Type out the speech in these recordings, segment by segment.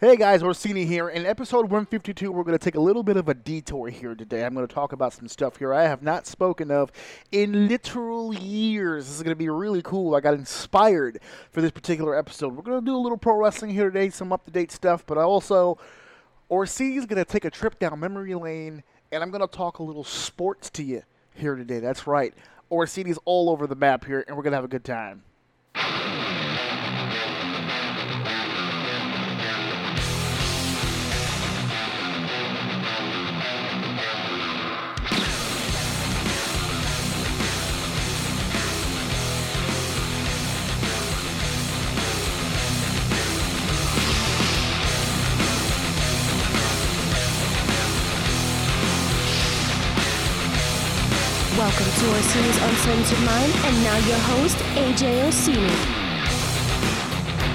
Hey guys, Orsini here. In episode 152, we're going to take a little bit of a detour here today. I'm going to talk about some stuff here I have not spoken of in literal years. This is going to be really cool. I got inspired for this particular episode. We're going to do a little pro wrestling here today, some up to date stuff, but I also, Orsini is going to take a trip down memory lane, and I'm going to talk a little sports to you here today. That's right. Orsini's all over the map here, and we're going to have a good time. Welcome to Orsini's Uncensored Mind, and now your host, AJ Orsini.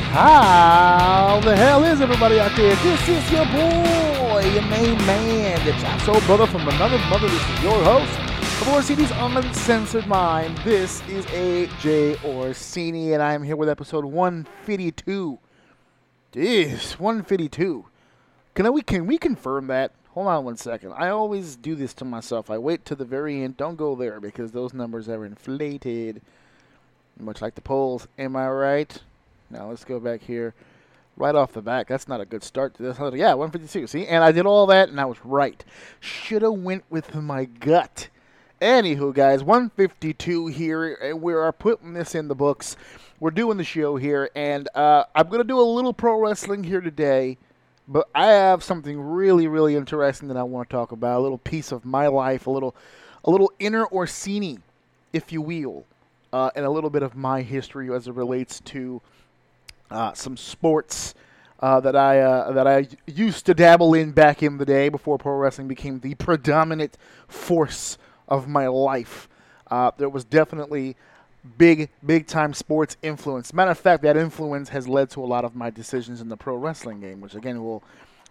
How the hell is everybody out there? This is your boy, your main man, the Chop Soul Brother from another mother. This is your host of Orsini's Uncensored Mind. This is AJ Orsini, and I am here with episode 152. Jeez, 152. Can we can we confirm that? Hold on one second. I always do this to myself. I wait to the very end. Don't go there because those numbers are inflated, much like the polls. Am I right? Now let's go back here. Right off the back, that's not a good start to this. Yeah, 152. See, and I did all that, and I was right. Shoulda went with my gut. Anywho, guys, 152 here. and We are putting this in the books. We're doing the show here, and uh, I'm gonna do a little pro wrestling here today. But I have something really, really interesting that I want to talk about. A little piece of my life, a little, a little inner Orsini, if you will, uh, and a little bit of my history as it relates to uh, some sports uh, that I uh, that I used to dabble in back in the day before pro wrestling became the predominant force of my life. Uh, there was definitely big, big time sports influence. Matter of fact, that influence has led to a lot of my decisions in the pro wrestling game, which again we'll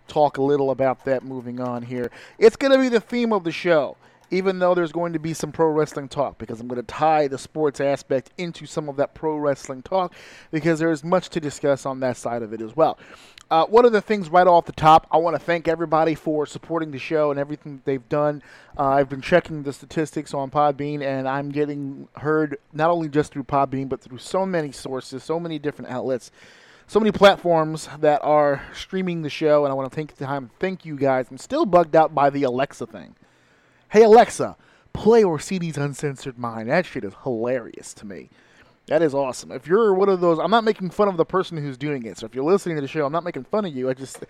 talk a little about that moving on here. It's going to be the theme of the show, even though there's going to be some pro wrestling talk, because I'm going to tie the sports aspect into some of that pro wrestling talk, because there's much to discuss on that side of it as well. Uh, one of the things right off the top, I want to thank everybody for supporting the show and everything that they've done. Uh, I've been checking the statistics on Podbean, and I'm getting heard not only just through Podbean, but through so many sources, so many different outlets, so many platforms that are streaming the show. And I want to take the time thank you guys. I'm still bugged out by the Alexa thing. Hey Alexa, play Orsini's Uncensored Mind. That shit is hilarious to me. That is awesome. If you're one of those, I'm not making fun of the person who's doing it. So if you're listening to the show, I'm not making fun of you. I just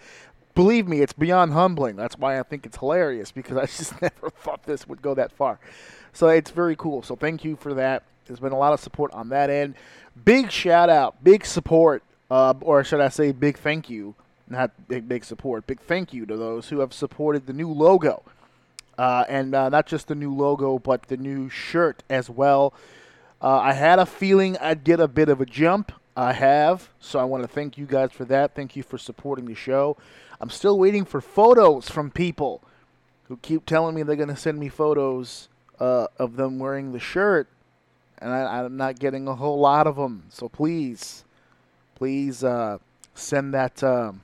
believe me, it's beyond humbling. That's why I think it's hilarious because I just never thought this would go that far. So it's very cool. So thank you for that. There's been a lot of support on that end. Big shout out, big support, uh, or should I say, big thank you, not big big support, big thank you to those who have supported the new logo, uh, and uh, not just the new logo, but the new shirt as well. Uh, I had a feeling I'd get a bit of a jump. I have, so I want to thank you guys for that. Thank you for supporting the show. I'm still waiting for photos from people who keep telling me they're going to send me photos uh, of them wearing the shirt, and I, am not getting a whole lot of them. So please, please uh, send that, um,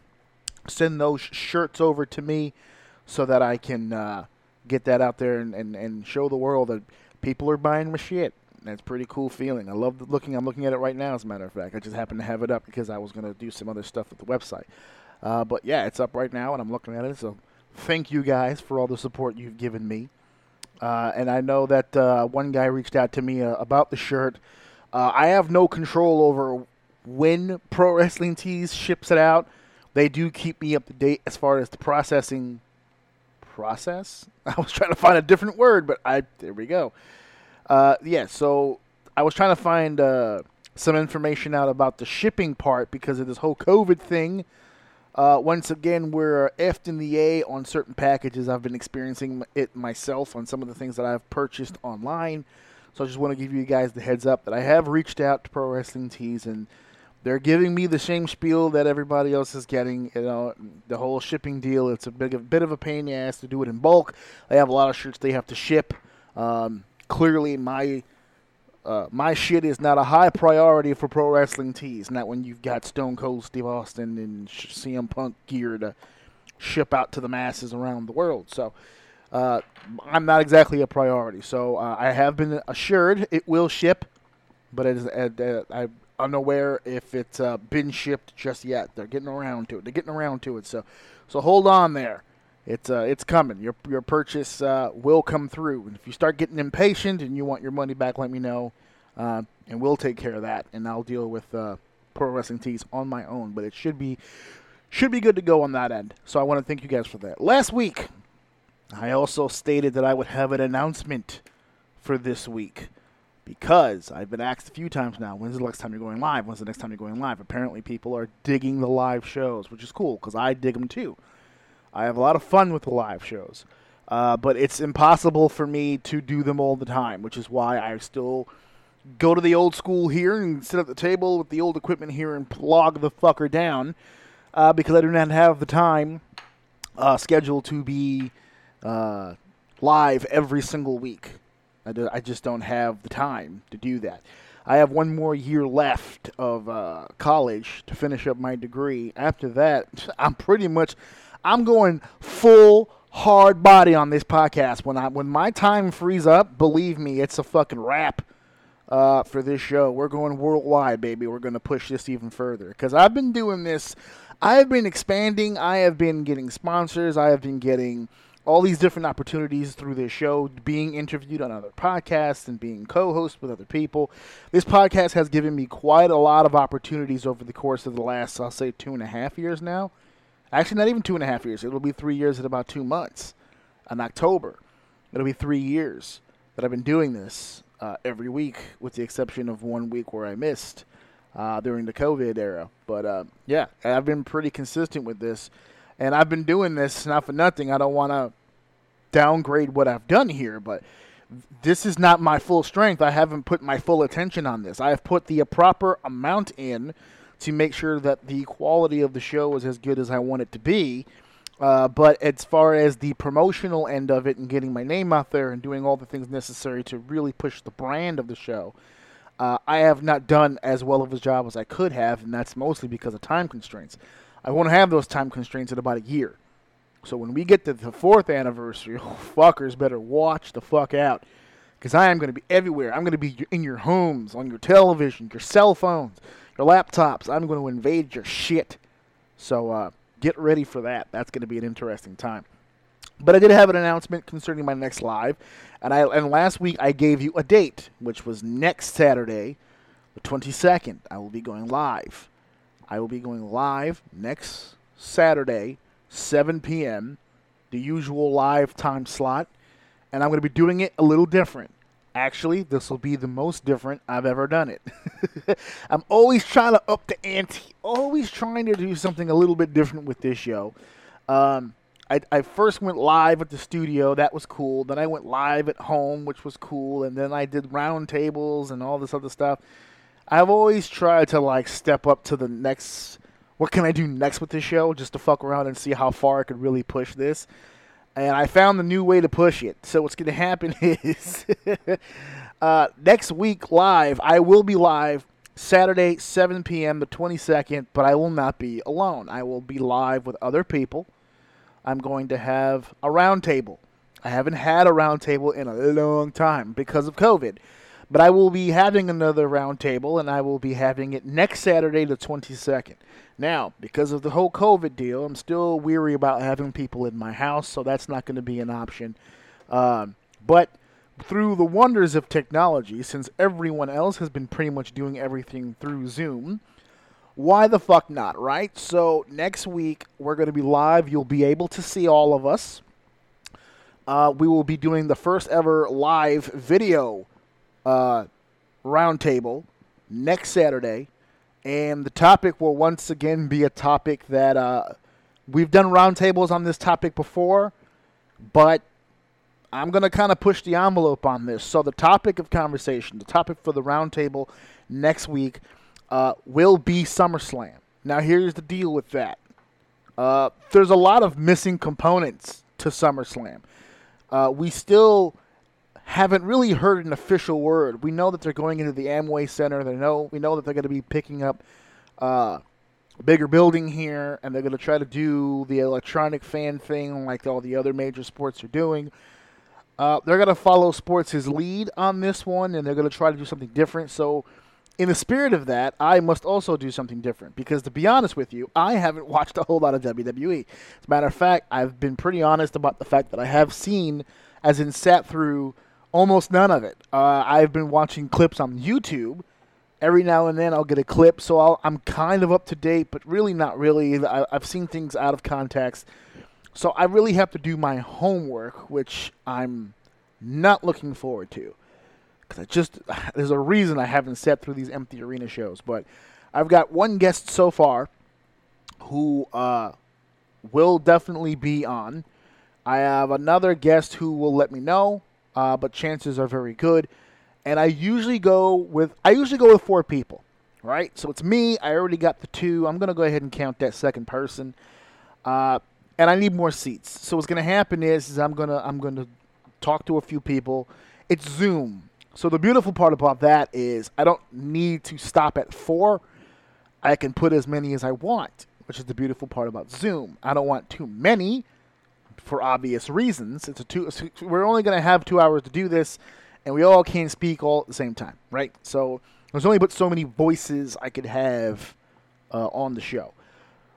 send those shirts over to me so that I can uh, get that out there and, and, and show the world that people are buying my shit. That's pretty cool feeling. I love looking. I'm looking at it right now, as a matter of fact. I just happened to have it up because I was going to do some other stuff with the website. Uh, but yeah, it's up right now, and I'm looking at it. So thank you guys for all the support you've given me. Uh, and I know that uh, one guy reached out to me uh, about the shirt. Uh, I have no control over when Pro Wrestling Tees ships it out. They do keep me up to date as far as the processing process. I was trying to find a different word, but I there we go. Uh, yeah, so I was trying to find uh, some information out about the shipping part because of this whole COVID thing. Uh, once again, we're effed in the A on certain packages. I've been experiencing it myself on some of the things that I've purchased online. So I just want to give you guys the heads up that I have reached out to Pro Wrestling Tees and they're giving me the same spiel that everybody else is getting. You know, the whole shipping deal. It's a big, a bit of a pain in the ass to do it in bulk. They have a lot of shirts they have to ship. Um, clearly, my uh, my shit is not a high priority for pro wrestling tees. Not when you've got Stone Cold Steve Austin and CM Punk gear to ship out to the masses around the world. So. Uh, I'm not exactly a priority, so uh, I have been assured it will ship, but it is, uh, I unaware if it's uh, been shipped just yet. They're getting around to it. They're getting around to it. So, so hold on there. It's uh, it's coming. Your your purchase uh, will come through. And if you start getting impatient and you want your money back, let me know, uh, and we'll take care of that. And I'll deal with uh, pro wrestling tees on my own. But it should be should be good to go on that end. So I want to thank you guys for that. Last week, I also stated that I would have an announcement for this week because I've been asked a few times now, when's the next time you're going live? When's the next time you're going live? Apparently, people are digging the live shows, which is cool because I dig them too. I have a lot of fun with the live shows, uh, but it's impossible for me to do them all the time, which is why I still go to the old school here and sit at the table with the old equipment here and plug the fucker down uh, because I do not have the time uh, scheduled to be uh, live every single week. I, do, I just don't have the time to do that. I have one more year left of uh, college to finish up my degree. After that, I'm pretty much I'm going full hard body on this podcast. When I when my time frees up, believe me, it's a fucking wrap uh, for this show. We're going worldwide, baby. We're going to push this even further because I've been doing this. I have been expanding. I have been getting sponsors. I have been getting all these different opportunities through this show, being interviewed on other podcasts and being co-host with other people. This podcast has given me quite a lot of opportunities over the course of the last, I'll say, two and a half years now. Actually, not even two and a half years. It'll be three years in about two months. In October, it'll be three years that I've been doing this uh, every week, with the exception of one week where I missed uh, during the COVID era. But uh, yeah, I've been pretty consistent with this and I've been doing this not for nothing. I don't want to downgrade what I've done here, but this is not my full strength. I haven't put my full attention on this. I have put the proper amount in to make sure that the quality of the show is as good as I want it to be. Uh, but as far as the promotional end of it and getting my name out there and doing all the things necessary to really push the brand of the show, uh, I have not done as well of a job as I could have, and that's mostly because of time constraints. I won't have those time constraints in about a year. So when we get to the fourth anniversary, oh, fuckers better watch the fuck out. Because I am going to be everywhere. I'm going to be in your homes, on your television, your cell phones, your laptops. I'm going to invade your shit. So uh, get ready for that. That's going to be an interesting time. But I did have an announcement concerning my next live, and I and last week I gave you a date, which was next Saturday, the 22nd. I will be going live. I will be going live next Saturday, 7 p.m., the usual live time slot, and I'm going to be doing it a little different. Actually, this will be the most different I've ever done it. I'm always trying to up the ante, always trying to do something a little bit different with this show. Um, I, I, first went live at the studio, that was cool. Then I went live at home, which was cool. And then I did roundtables and all this other stuff. I've always tried to like step up to the next. What can I do next with this show? Just to fuck around and see how far I could really push this. And I found the new way to push it. So what's going to happen is uh, next week live, I will be live Saturday, 7 p.m., the 22nd, but I will not be alone. I will be live with other people. I'm going to have a roundtable. I haven't had a roundtable in a long time because of COVID. But I will be having another roundtable, and I will be having it next Saturday, the 22nd. Now, because of the whole COVID deal, I'm still weary about having people in my house, so that's not going to be an option. Um, but through the wonders of technology, since everyone else has been pretty much doing everything through Zoom, why the fuck not, right? So next week we're going to be live. You'll be able to see all of us. Uh, we will be doing the first ever live video uh, roundtable next Saturday, and the topic will once again be a topic that uh, we've done roundtables on this topic before, but I'm going to kind of push the envelope on this. So, the topic of conversation, the topic for the roundtable next week uh, will be SummerSlam. Now, here's the deal with that uh, there's a lot of missing components to SummerSlam. Uh, we still haven't really heard an official word. We know that they're going into the Amway Center. They know we know that they're going to be picking up uh, a bigger building here, and they're going to try to do the electronic fan thing like all the other major sports are doing. Uh, they're going to follow sports' lead on this one, and they're going to try to do something different. So, in the spirit of that, I must also do something different because, to be honest with you, I haven't watched a whole lot of WWE. As a matter of fact, I've been pretty honest about the fact that I have seen, as in sat through, almost none of it. Uh, I've been watching clips on YouTube. Every now and then I'll get a clip, so i am kind of up to date, but really not really. I, I've seen things out of context. So I really have to do my homework, which I'm not looking forward to. Because I just, there's a reason I haven't sat through these empty arena shows. But I've got one guest so far who uh, will definitely be on. I have another guest who will let me know, uh, but chances are very good. And I usually go with I usually go with four people, right? So it's me. I already got the two. I'm gonna go ahead and count that second person. Uh, and I need more seats. So what's to happen is, is I'm gonna I'm gonna talk to a few people. It's Zoom. So the beautiful part about that is I don't need to stop at four. I can put as many as I want, which is the beautiful part about Zoom. I don't want too many for obvious reasons. It's a two. We're only going to have two hours to do this, and we all can't speak all at the same time, right? So there's only but so many voices I could have uh, on the show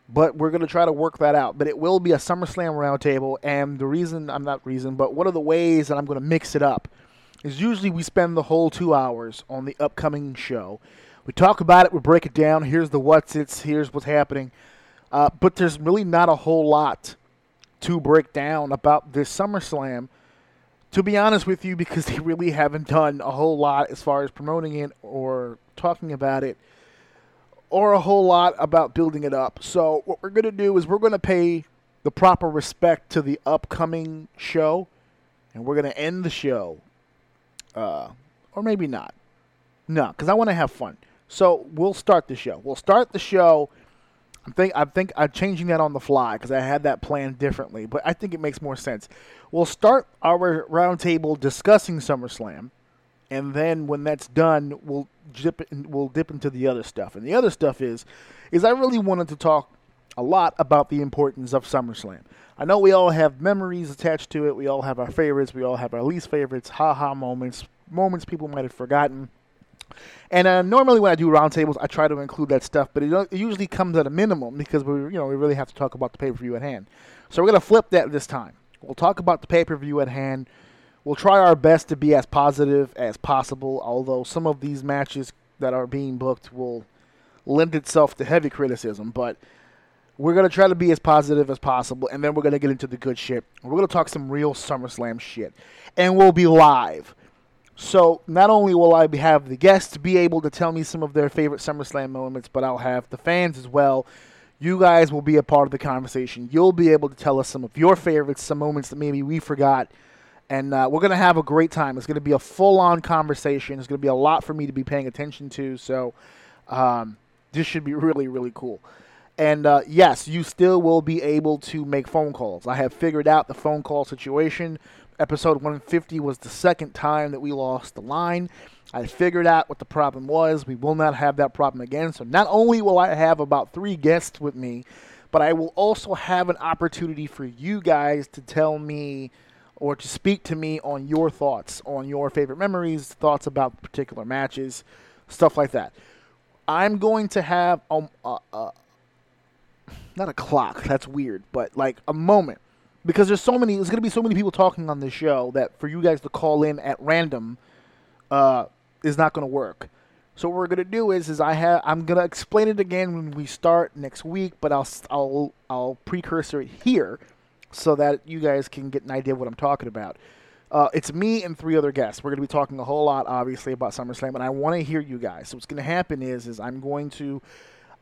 but we're going to try to work that out. But it will be a SummerSlam roundtable, and the reason I'm not reason, but one of the ways that I'm going to mix it up is usually we spend the whole two hours on the upcoming show. We talk about it, we break it down. Here's the what's it's, here's what's happening. Uh, but there's really not a whole lot to break down about this SummerSlam. To be honest with you, because they really haven't done a whole lot as far as promoting it or talking about it or a whole lot about building it up. So what we're going to do is we're going to pay the proper respect to the upcoming show, and we're going to end the show, uh, or maybe not. No, because I want to have fun. So we'll start the show. We'll start the show. I think I think I'm changing that on the fly because I had that planned differently, but I think it makes more sense. We'll start our roundtable discussing SummerSlam and then when that's done, we'll dip we'll dip into the other stuff. And the other stuff is, is I really wanted to talk a lot about the importance of SummerSlam. I know we all have memories attached to it. We all have our favorites. We all have our least favorites. Ha ha moments, moments people might have forgotten. And uh, normally when I do roundtables, I try to include that stuff, but it, it, usually comes at a minimum because we, you know, we really have to talk about the pay per view at hand. So we're gonna flip that this time. We'll talk about the pay per view at hand we'll try our best to be as positive as possible, although some of these matches that are being booked will lend itself to heavy criticism. But we're to try to be as positive as possible, and then we're to get into the good shit. We're to talk some real SummerSlam shit. And we'll be live. So not only will I have the guests be able to tell me some of their favorite SummerSlam moments, but I'll have the fans as well. You guys will be a part of the conversation. You'll be able to tell us some of your favorites, some moments that maybe we forgot – and uh, we're gonna have a great time. It's gonna be a full-on conversation. It's gonna be a lot for me to be paying attention to. So um, this should be really, really cool. And uh, yes, you still will be able to make phone calls. I have figured out the phone call situation. Episode 150 was the second time that we lost the line. I figured out what the problem was. We will not have that problem again. So not only will I have about three guests with me, but I will also have an opportunity for you guys to tell me or to speak to me on your thoughts on your favorite memories, thoughts about particular matches, stuff like that. I'm going to have a, not a clock. That's weird, but like a moment because there's so many. There's going to be so many people talking on this show that for you guys to call in at random uh, is not going to work. So what we're gonna do is, is I have I'm gonna explain it again when we start next week, but I'll I'll I'll precursor it here so that you guys can get an idea of what I'm talking about. Uh, it's me and three other guests. We're going to be talking a whole lot, obviously, about SummerSlam, and I want to hear you guys. So what's going to happen is, is I'm going to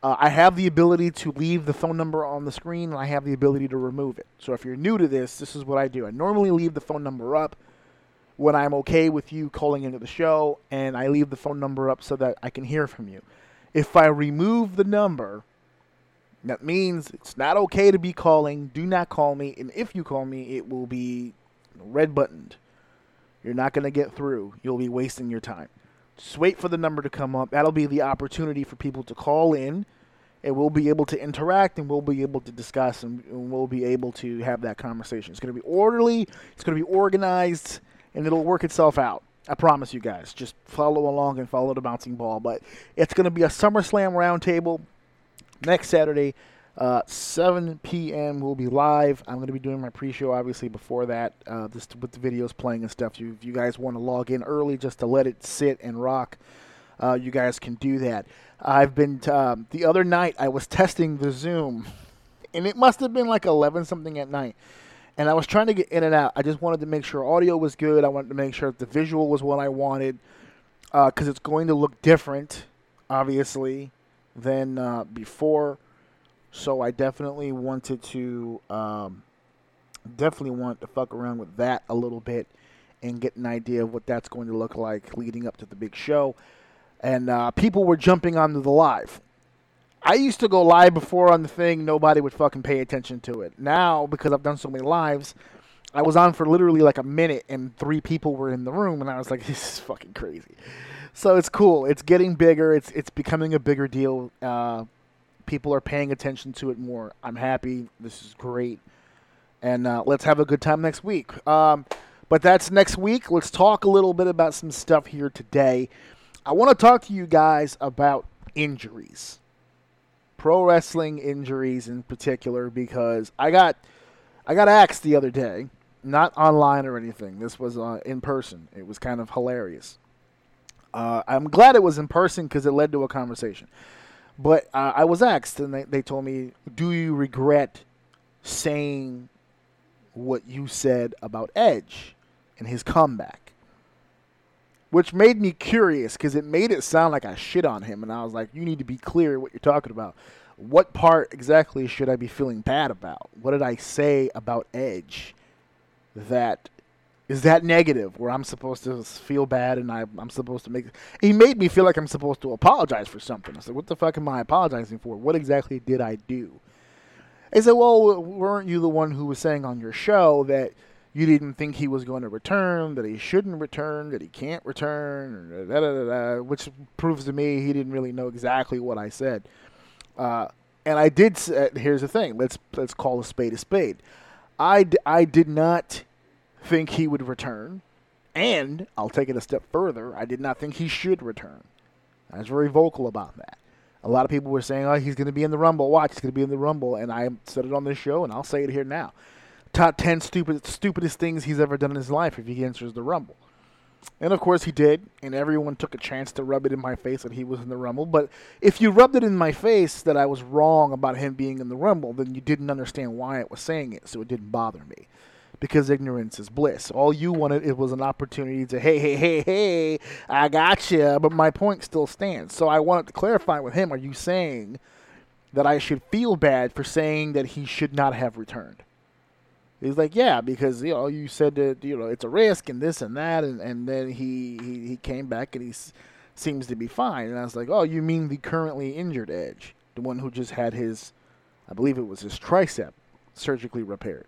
Uh, I have the ability to leave the phone number on the screen, and I have the ability to remove it. So if you're new to this, this is what I do. I normally leave the phone number up when I'm okay with you calling into the show, and I leave the phone number up so that I can hear from you. If I remove the number, that means it's not okay to be calling. Do not call me, and if you call me, it will be red buttoned. You're not going to get through. You'll be wasting your time. Just wait for the number to come up. That'll be the opportunity for people to call in, and we'll be able to interact, and we'll be able to discuss, and, and we'll be able to have that conversation. It's going to be orderly. It's going to be organized and it'll work itself out. I promise you guys. Just follow along and follow the bouncing ball. But it's going to be a SummerSlam roundtable next Saturday, uh, 7 p.m. We'll be live. I'm going to be doing my pre-show obviously before that, uh, just with the videos playing and stuff. If you guys want to log in early just to let it sit and rock, uh, you guys can do that. I've been t- um, the other night. I was testing the Zoom, and it must have been like 11 something at night and I was trying to get in and out. I just wanted to make sure audio was good. I wanted to make sure the visual was what I wanted because uh, it's going to look different, obviously, than uh, before. So I definitely wanted to um, definitely want to fuck around with that a little bit and get an idea of what that's going to look like leading up to the big show. And uh, people were jumping onto the live. I used to go live before on the thing, nobody would fucking pay attention to it. Now, because I've done so many lives, I was on for literally like a minute and three people were in the room and I was like, this is fucking crazy. So it's cool. It's getting bigger. It's it's becoming a bigger deal. Uh, people are paying attention to it more. I'm happy. This is great. And uh, let's have a good time next week. Um, but that's next week. Let's talk a little bit about some stuff here today. I want to talk to you guys about injuries pro wrestling injuries in particular because I got I got axed the other day, not online or anything. This was uh, in person. It was kind of hilarious. Uh, I'm glad it was in person because it led to a conversation. But uh, I was asked, and they, they told me, "Do you regret saying what you said about Edge and his comeback?" Which made me curious because it made it sound like I shit on him, and I was like, "You need to be clear what you're talking about." what part exactly should I be feeling bad about? What did I say about Edge that is that negative where I'm supposed to feel bad and I, am supposed to make. He made me feel like I'm supposed to apologize for something. I said, what the fuck am I apologizing for? What exactly did I do? He said, well, weren't you the one who was saying on your show that you didn't think he was going to return, that he shouldn't return, that he can't return, da, da, da, which proves to me he didn't really know exactly what I said. Uh, and I did. Uh, here's the thing. Let's let's call a spade a spade. I, d- I did not think he would return, and I'll take it a step further. I did not think he should return. I was very vocal about that. A lot of people were saying, "Oh, he's going to be in the Rumble. Watch, he's going to be in the Rumble," and I said it on this show, and I'll say it here now. Top ten stupid stupidest things he's ever done in his life if he enters the Rumble. And of course he did, and everyone took a chance to rub it in my face that he was in the Rumble. But if you rubbed it in my face that I was wrong about him being in the Rumble, then you didn't understand why I was saying it, so it didn't bother me. Because ignorance is bliss. All you wanted it was an opportunity to, hey, hey, hey, hey, I got you. But my point still stands. So I wanted to clarify with him: Are you saying that I should feel bad for saying that he should not have returned? He's like, yeah, because you know you said that you know it's a risk and this and that, and, and then he, he he came back and he s- seems to be fine. And I was like, oh, you mean the currently injured Edge, the one who just had his, I believe it was his tricep surgically repaired.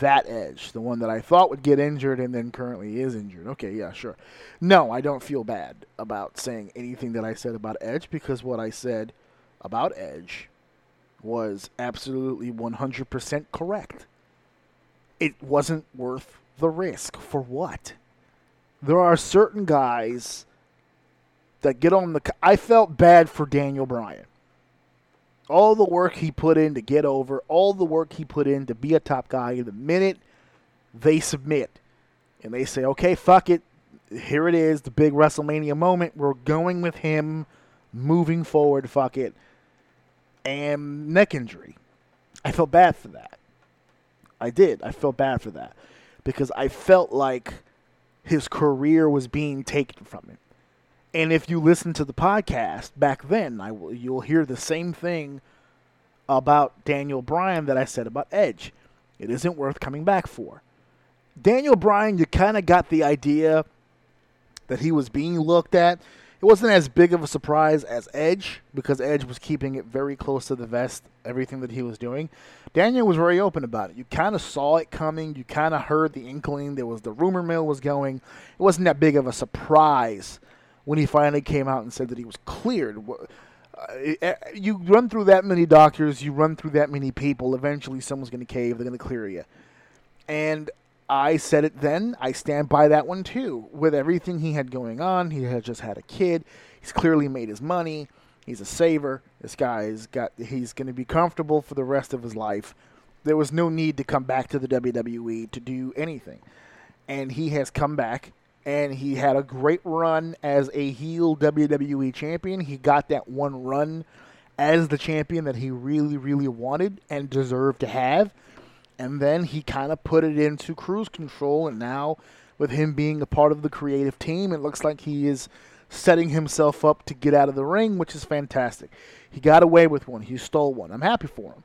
That Edge, the one that I thought would get injured and then currently is injured. Okay, yeah, sure. No, I don't feel bad about saying anything that I said about Edge because what I said about Edge was absolutely 100% correct. It wasn't worth the risk. For what? There are certain guys that get on the. I felt bad for Daniel Bryan. All the work he put in to get over, all the work he put in to be a top guy, the minute they submit and they say, okay, fuck it, here it is, the big WrestleMania moment, we're going with him moving forward, fuck it and neck injury. I felt bad for that. I did. I felt bad for that because I felt like his career was being taken from him. And if you listen to the podcast back then, I will, you'll hear the same thing about Daniel Bryan that I said about Edge. It isn't worth coming back for. Daniel Bryan, you kind of got the idea that he was being looked at. Wasn't as big of a surprise as Edge because Edge was keeping it very close to the vest, everything that he was doing. Daniel was very open about it. You kind of saw it coming. You kind of heard the inkling. There was the rumor mill was going. It wasn't that big of a surprise when he finally came out and said that he was cleared. Uh, you run through that many doctors, you run through that many people, eventually someone's going to cave, they're going to clear you. And I said it then. I stand by that one too. With everything he had going on, he had just had a kid. He's clearly made his money. He's a saver. This guy's got. He's going to be comfortable for the rest of his life. There was no need to come back to the WWE to do anything, and he has come back. And he had a great run as a heel WWE champion. He got that one run as the champion that he really, really wanted and deserved to have and then he kind of put it into cruise control and now with him being a part of the creative team it looks like he is setting himself up to get out of the ring which is fantastic. He got away with one. He stole one. I'm happy for him.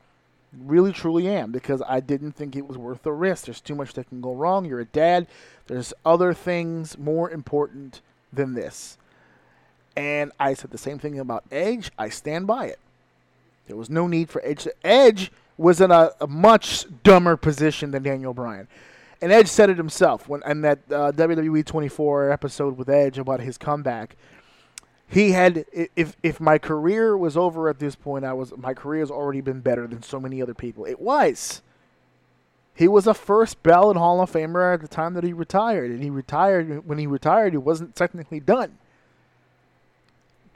Really truly am because i didn't think it was worth the risk. There's too much that can go wrong. You're a dad. There's other things more important than this. And i said the same thing about edge. I stand by it. There was no need for edge to edge was in a, a, much dumber position than Daniel Bryan. And Edge said it himself when in that uh, WWE 24 episode with Edge about his comeback. He had if if my career was over at this point, I was my career has already been better than so many other people. It was. He was a first ballot Hall of Famer at the time that he retired, and he retired when he retired. He wasn't technically done.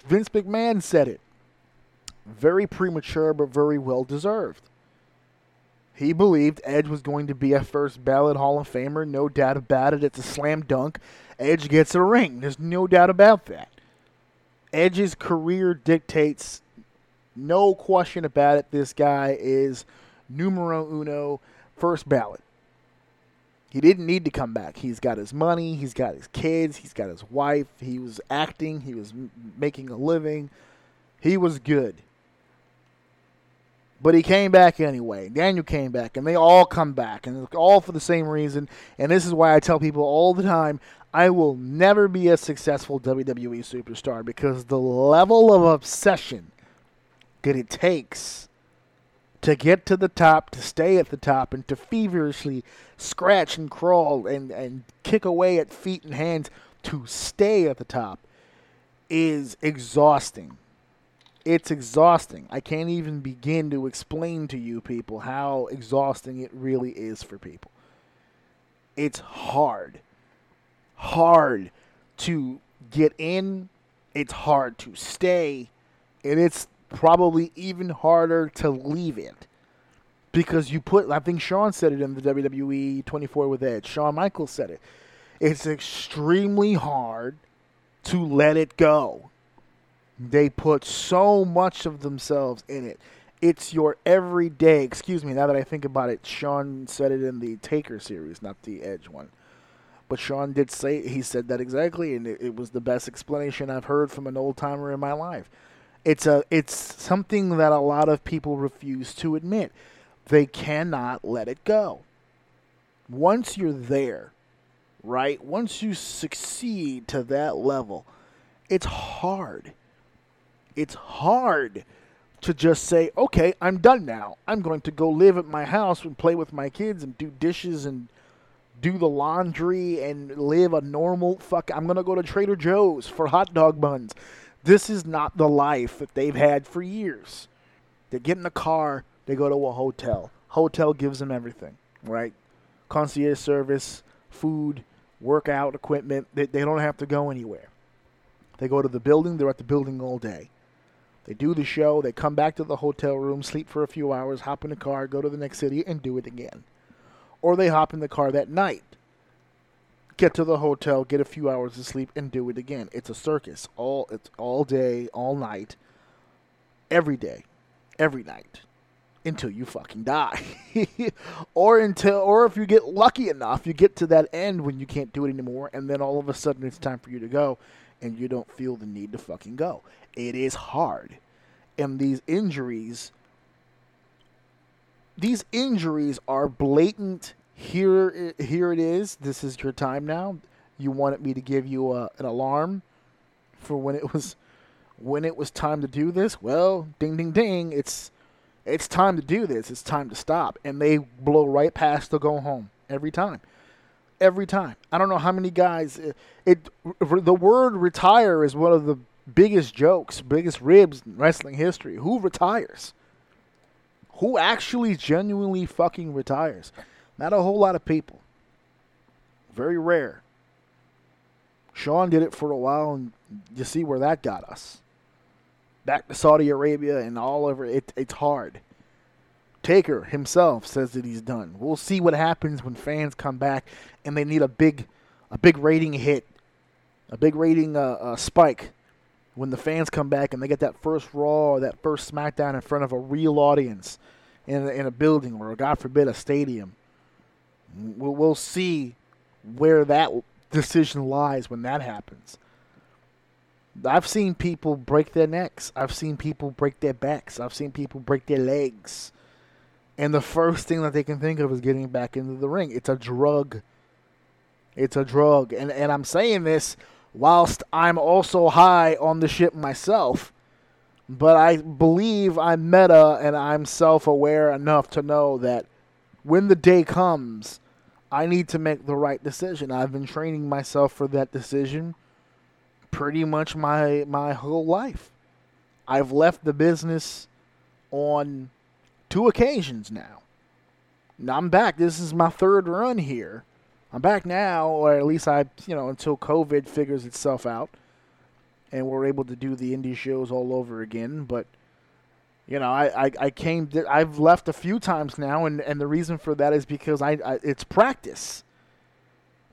Vince McMahon said it. Very premature, but very well deserved. He believed Edge was going to be a first ballot Hall of Famer, no doubt about it. It's a slam dunk. Edge gets a ring. There's no doubt about that. Edge's career dictates, no question about it, this guy is numero uno, first ballot. He didn't need to come back. He's got his money, he's got his kids, he's got his wife, he was acting, he was making a living. He was good. But he came back anyway. Daniel came back, and they all come back, and all for the same reason. And this is why I tell people all the time I will never be a successful WWE superstar because the level of obsession that it takes to get to the top, to stay at the top, and to feverishly scratch and crawl and, and kick away at feet and hands to stay at the top is exhausting it's exhausting. I can't even begin to explain to you people how exhausting it really is for people. It's hard. Hard to get in, it's hard to stay, and it's probably even harder to leave it. Because you put, I think Shawn said it in the WWE 24 with Edge. Shawn Michaels said it. It's extremely hard to let it go they put so much of themselves in it. It's your everyday. Excuse me. Now that I think about it, Shawn said it in the Taker series, not the Edge one. But Shawn did say he said that exactly, and it, it was the best explanation I've heard from an old timer in my life. It's a it's something that a lot of people refuse to admit. They cannot let it go. Once you're there, right? Once you succeed to that level, it's hard it's hard to just say, okay, I'm done now. I'm going to go live at my house and play with my kids and do dishes and do the laundry and live a normal fuck. I'm going to go to Trader Joe's for hot dog buns. This is not the life that they've had for years. They get in the car, they go to a hotel. Hotel gives them everything, right? Concierge service, food, workout equipment. They, they don't have to go anywhere. They go to the building, they're at the building all day. They do the show, they come back to the hotel room, sleep for a few hours, hop in a car, go to the next city, and do it again. Or they hop in the car that night, get to the hotel, get a few hours of sleep, and do it again. It's a circus. All it's all day, all night, every day, every night. Until you fucking die. or until or if you get lucky enough, you get to that end when you can't do it anymore, and then all of a sudden it's time for you to go and you don't feel the need to fucking go. It is hard. And these injuries these injuries are blatant. Here here it is. This is your time now. You wanted me to give you a, an alarm for when it was when it was time to do this. Well, ding ding ding, it's it's time to do this. It's time to stop. And they blow right past the go home every time every time. I don't know how many guys. Uh, it, it, the word retire is one of the biggest jokes, biggest ribs in wrestling history. Who retires? Who actually genuinely fucking retires? Not a whole lot of people. Very rare. Shawn did it for a while, and you see where that got us. Back to Saudi Arabia and all over. It, it's hard. Taker himself says that he's done. We'll see what happens when fans come back and they need a big, a big rating hit, a big rating uh, uh, spike when the fans come back and they get that first Raw or that first SmackDown in front of a real audience in in a building or God forbid a stadium. We'll, we'll see where that decision lies when that happens. I've seen people break their necks. I've seen people break their backs. I've seen people break their legs and the first thing that they can think of is getting back into the ring. It's a drug. It's a drug. And and I'm saying this whilst I'm also high on the ship myself. But I believe I'm meta and I'm self aware enough to know that when the day comes, I need to make the right decision. I've been training myself for that decision pretty much my my whole life. I've left the business on two occasions now. Now I'm back. This is my third run here. I'm back now, or at least I, you know, until COVID figures itself out, and we're able to do the indie shows all over again. But you know, I, I, I came. I've left a few times now, and, and the reason for that is because I, I it's practice.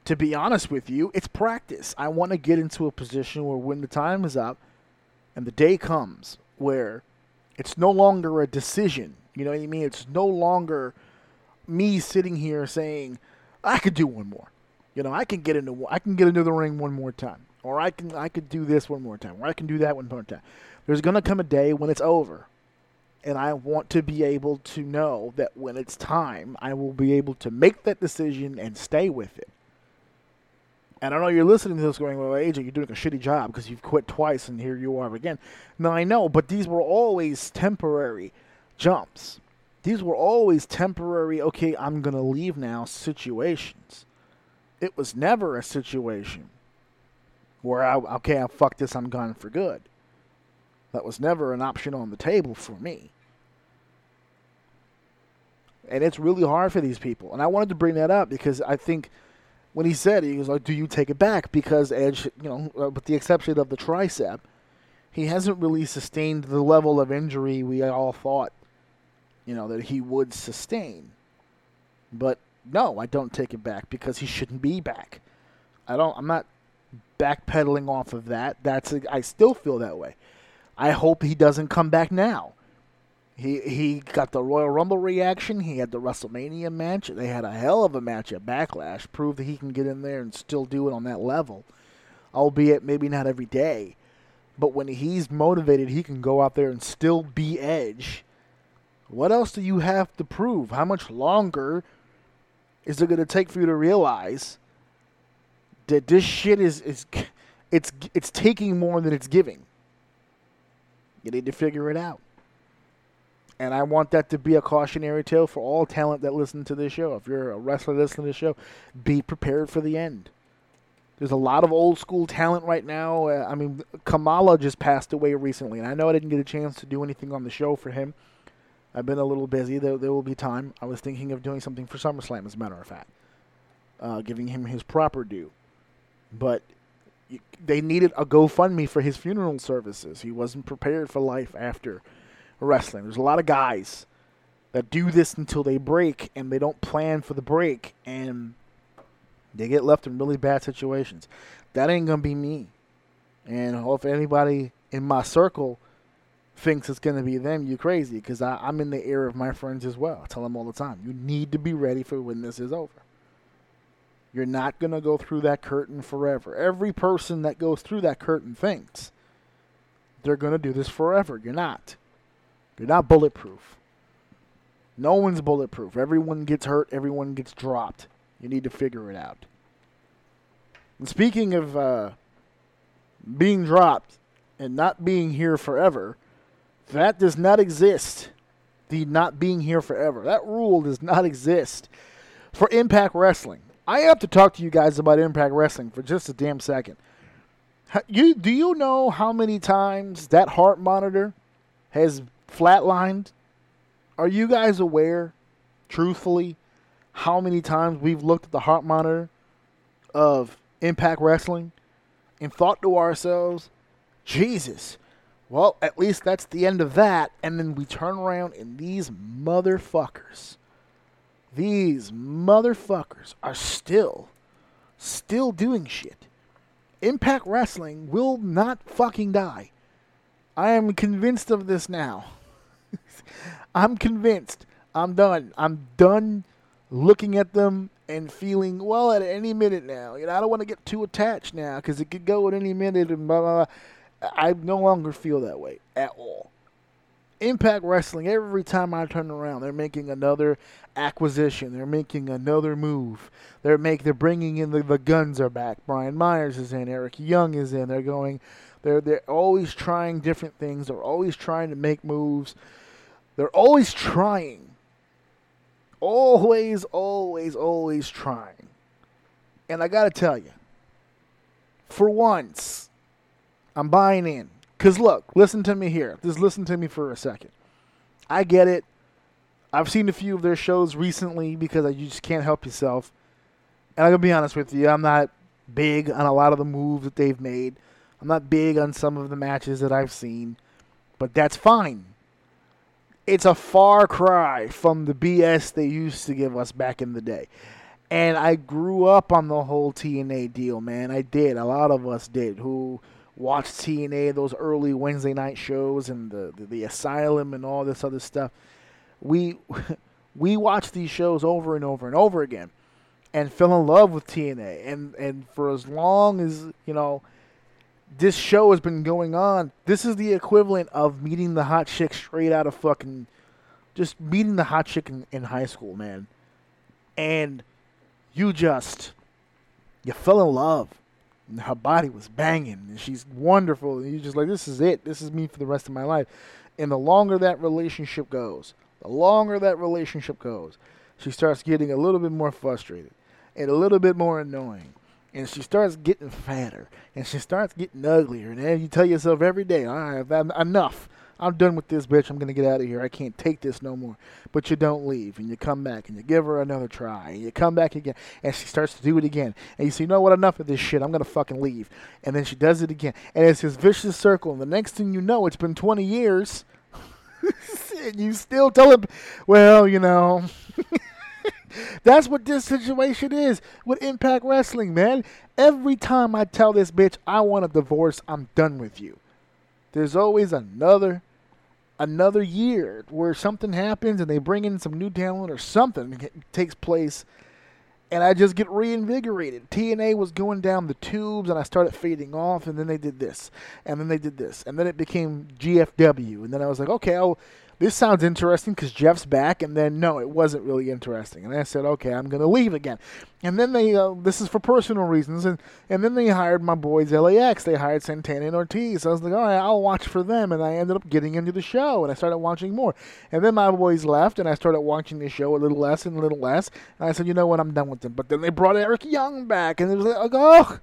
To be honest with you, it's practice. I want to get into a position where when the time is up, and the day comes where it's no longer a decision you know what I mean? It's no longer me sitting here saying I could do one more. You know, I can get into I can get into the ring one more time, or I can I could do this one more time, or I can do that one more time. There's gonna come a day when it's over, and I want to be able to know that when it's time, I will be able to make that decision and stay with it. And I know you're listening to this going, well, AJ, you're doing a shitty job because you've quit twice and here you are again. No, I know, but these were always temporary jumps. These were always temporary, okay, I'm going to leave now situations. It was never a situation where, I, okay, I fuck this, I'm gone for good. That was never an option on the table for me. And it's really hard for these people. And I wanted to bring that up because I think when he said, he was like, do you take it back? Because Edge, you know, uh, with the exception of the tricep, he hasn't really sustained the level of injury we all thought you know, that he would sustain. But no, I don't take it back because he shouldn't be back. I don't. I'm not backpedaling off of that. That's. A, I still feel that way. I hope he doesn't come back now. He he got the Royal Rumble reaction. He had the WrestleMania match. They had a hell of a match at Backlash. Proved that he can get in there and still do it on that level, albeit maybe not every day. But when he's motivated, he can go out there and still be Edge what else do you have to prove? How much longer is it going to take for you to realize that this shit is is it's it's taking more than it's giving? You need to figure it out. And I want that to be a cautionary tale for all talent that listen to this show. If you're a wrestler listening to this show, be prepared for the end. There's a lot of old school talent right now. Uh, I mean, Kamala just passed away recently, and I know I didn't get a chance to do anything on the show for him I've been a little busy. There, there will be time. I was thinking of doing something for SummerSlam, as a matter of fact, uh, giving him his proper due. But they needed a GoFundMe for his funeral services. He wasn't prepared for life after wrestling. There's a lot of guys that do this until they break, and they don't plan for the break, and they get left in really bad situations. That ain't gonna be me. And if anybody in my circle thinks it's going to be them, you crazy. Because I'm in the ear of my friends as well. I tell them all the time, you need to be ready for when this is over. You're not going to go through that curtain forever. Every person that goes through that curtain thinks they're going to do this forever. You're not. You're not bulletproof. No one's bulletproof. Everyone gets hurt, everyone gets dropped. You need to figure it out. And speaking of uh, being dropped and not being here forever, that does not exist. The not being here forever. That rule does not exist for Impact Wrestling. I have to talk to you guys about Impact Wrestling for just a damn second. You do you know how many times that heart monitor has flatlined? Are you guys aware, truthfully, how many times we've looked at the heart monitor of Impact Wrestling and thought to ourselves, Jesus, well, at least that's the end of that. And then we turn around and these motherfuckers, these motherfuckers are still, still doing shit. Impact Wrestling will not fucking die. I am convinced of this now. I'm convinced. I'm done. I'm done looking at them and feeling well at any minute now. You know, I don't want to get too attached now because it could go at any minute and blah blah. blah. I no longer feel that way at all. Impact Wrestling, every time I turn around, they're making another acquisition. They're making another move. They're make they're bringing in the, the guns are back. Brian Myers is in. Eric Young is in. They're going. They're they're always trying different things. They're always trying to make moves. They're always trying. Always, always, always trying. And I got to tell you, for once, I'm buying in. Because look, listen to me here. Just listen to me for a second. I get it. I've seen a few of their shows recently because you just can't help yourself. And I'm going to be honest with you, I'm not big on a lot of the moves that they've made. I'm not big on some of the matches that I've seen. But that's fine it's a far cry from the BS they used to give us back in the day. And I grew up on the whole TNA deal, man. I did. A lot of us did who watched TNA, those early Wednesday night shows and the, the, the Asylum and all this other stuff. We we watched these shows over and over and over again and fell in love with TNA. And and for as long as, you know, this show has been going on. This is the equivalent of meeting the hot chick straight out of fucking, just meeting the hot chick in, in high school, man. And you just, you fell in love. Her body was banging, and she's wonderful. And you're just like, this is it. This is me for the rest of my life. And the longer that relationship goes, the longer that relationship goes, she starts getting a little bit more frustrated and a little bit more annoying and she starts getting fatter and she starts getting uglier. And then you tell yourself every day, all right, enough. I'm done with this bitch. I'm going to get out of here. I can't take this no more. But you don't leave and you come back and you give her another try and you come back again and she starts to do it again. And you say, you know what? Enough of this shit. I'm going to fucking leave. And then she does it again. And it's this vicious circle. And the next thing you know, it's been 20 years. and you still tell him, well, you know. That's what this situation is with Impact Wrestling, man. Every time I tell this bitch I want a divorce, I'm done with you. There's always another another year where something happens and they bring in some new talent or something takes place and I just get reinvigorated. TNA was going down the tubes and I started fading off and then they did this and then they did this and then it became GFW and then I was like, okay, I'll this sounds interesting because Jeff's back, and then no, it wasn't really interesting. And I said, okay, I'm going to leave again. And then they, uh, this is for personal reasons, and, and then they hired my boys LAX. They hired Santana and Ortiz. I was like, all right, I'll watch for them. And I ended up getting into the show, and I started watching more. And then my boys left, and I started watching the show a little less and a little less. And I said, you know what, I'm done with them. But then they brought Eric Young back, and it was like, oh,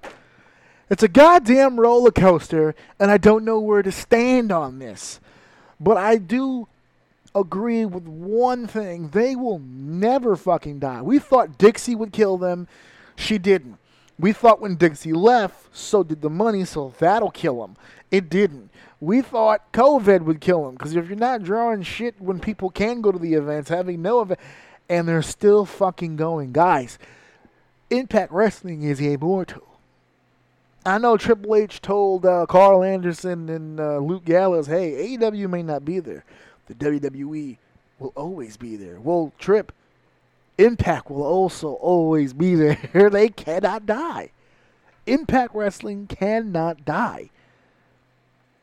it's a goddamn roller coaster, and I don't know where to stand on this. But I do agree with one thing. They will never fucking die. We thought Dixie would kill them. She didn't. We thought when Dixie left, so did the money, so that'll kill them. It didn't. We thought COVID would kill them because if you're not drawing shit when people can go to the events, having no event, and they're still fucking going. Guys, Impact Wrestling is immortal. I know Triple H told uh, Karl Anderson and uh, Luke Gallows, hey, AEW may not be there, the WWE will always be there. Well, Trip, Impact will also always be there. they cannot die. Impact Wrestling cannot die.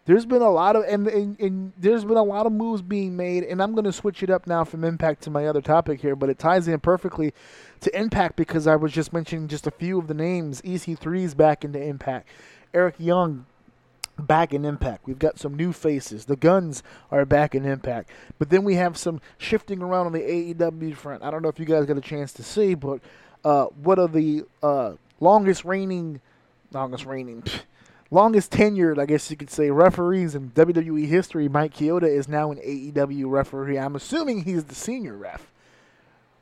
There's been a lot of and, and, and there's been a lot of moves being made, and I'm going to switch it up now from Impact to my other topic here, but it ties in perfectly to Impact because I was just mentioning just a few of the names. EC3's back into Impact. Eric Young back in Impact. We've got some new faces. The Guns are back in Impact. But then we have some shifting around on the AEW front. I don't know if you guys got a chance to see, but uh, what are the uh, longest reigning, longest reigning, longest tenured, I guess you could say, referees in WWE history? Mike Chioda is now an AEW referee. I'm assuming he's the senior ref.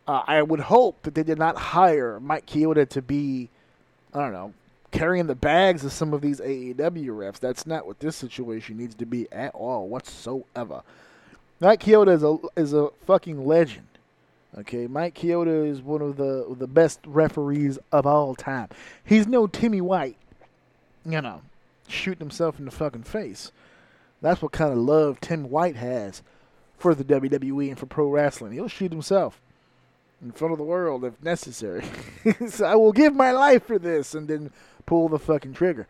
Uh, I would hope that they did not hire Mike Chioda to be, I don't know, carrying the bags of some of these AEW refs. That's not what this situation needs to be at all whatsoever. Mike Chioda is a is a fucking legend. Okay, Mike Chioda is one of the the best referees of all time. He's no Timmy White, you know, shooting himself in the fucking face. That's what kind of love Tim White has for the WWE and for pro wrestling. He'll shoot himself in front of the world if necessary. so I will give my life for this, and then pull the fucking trigger.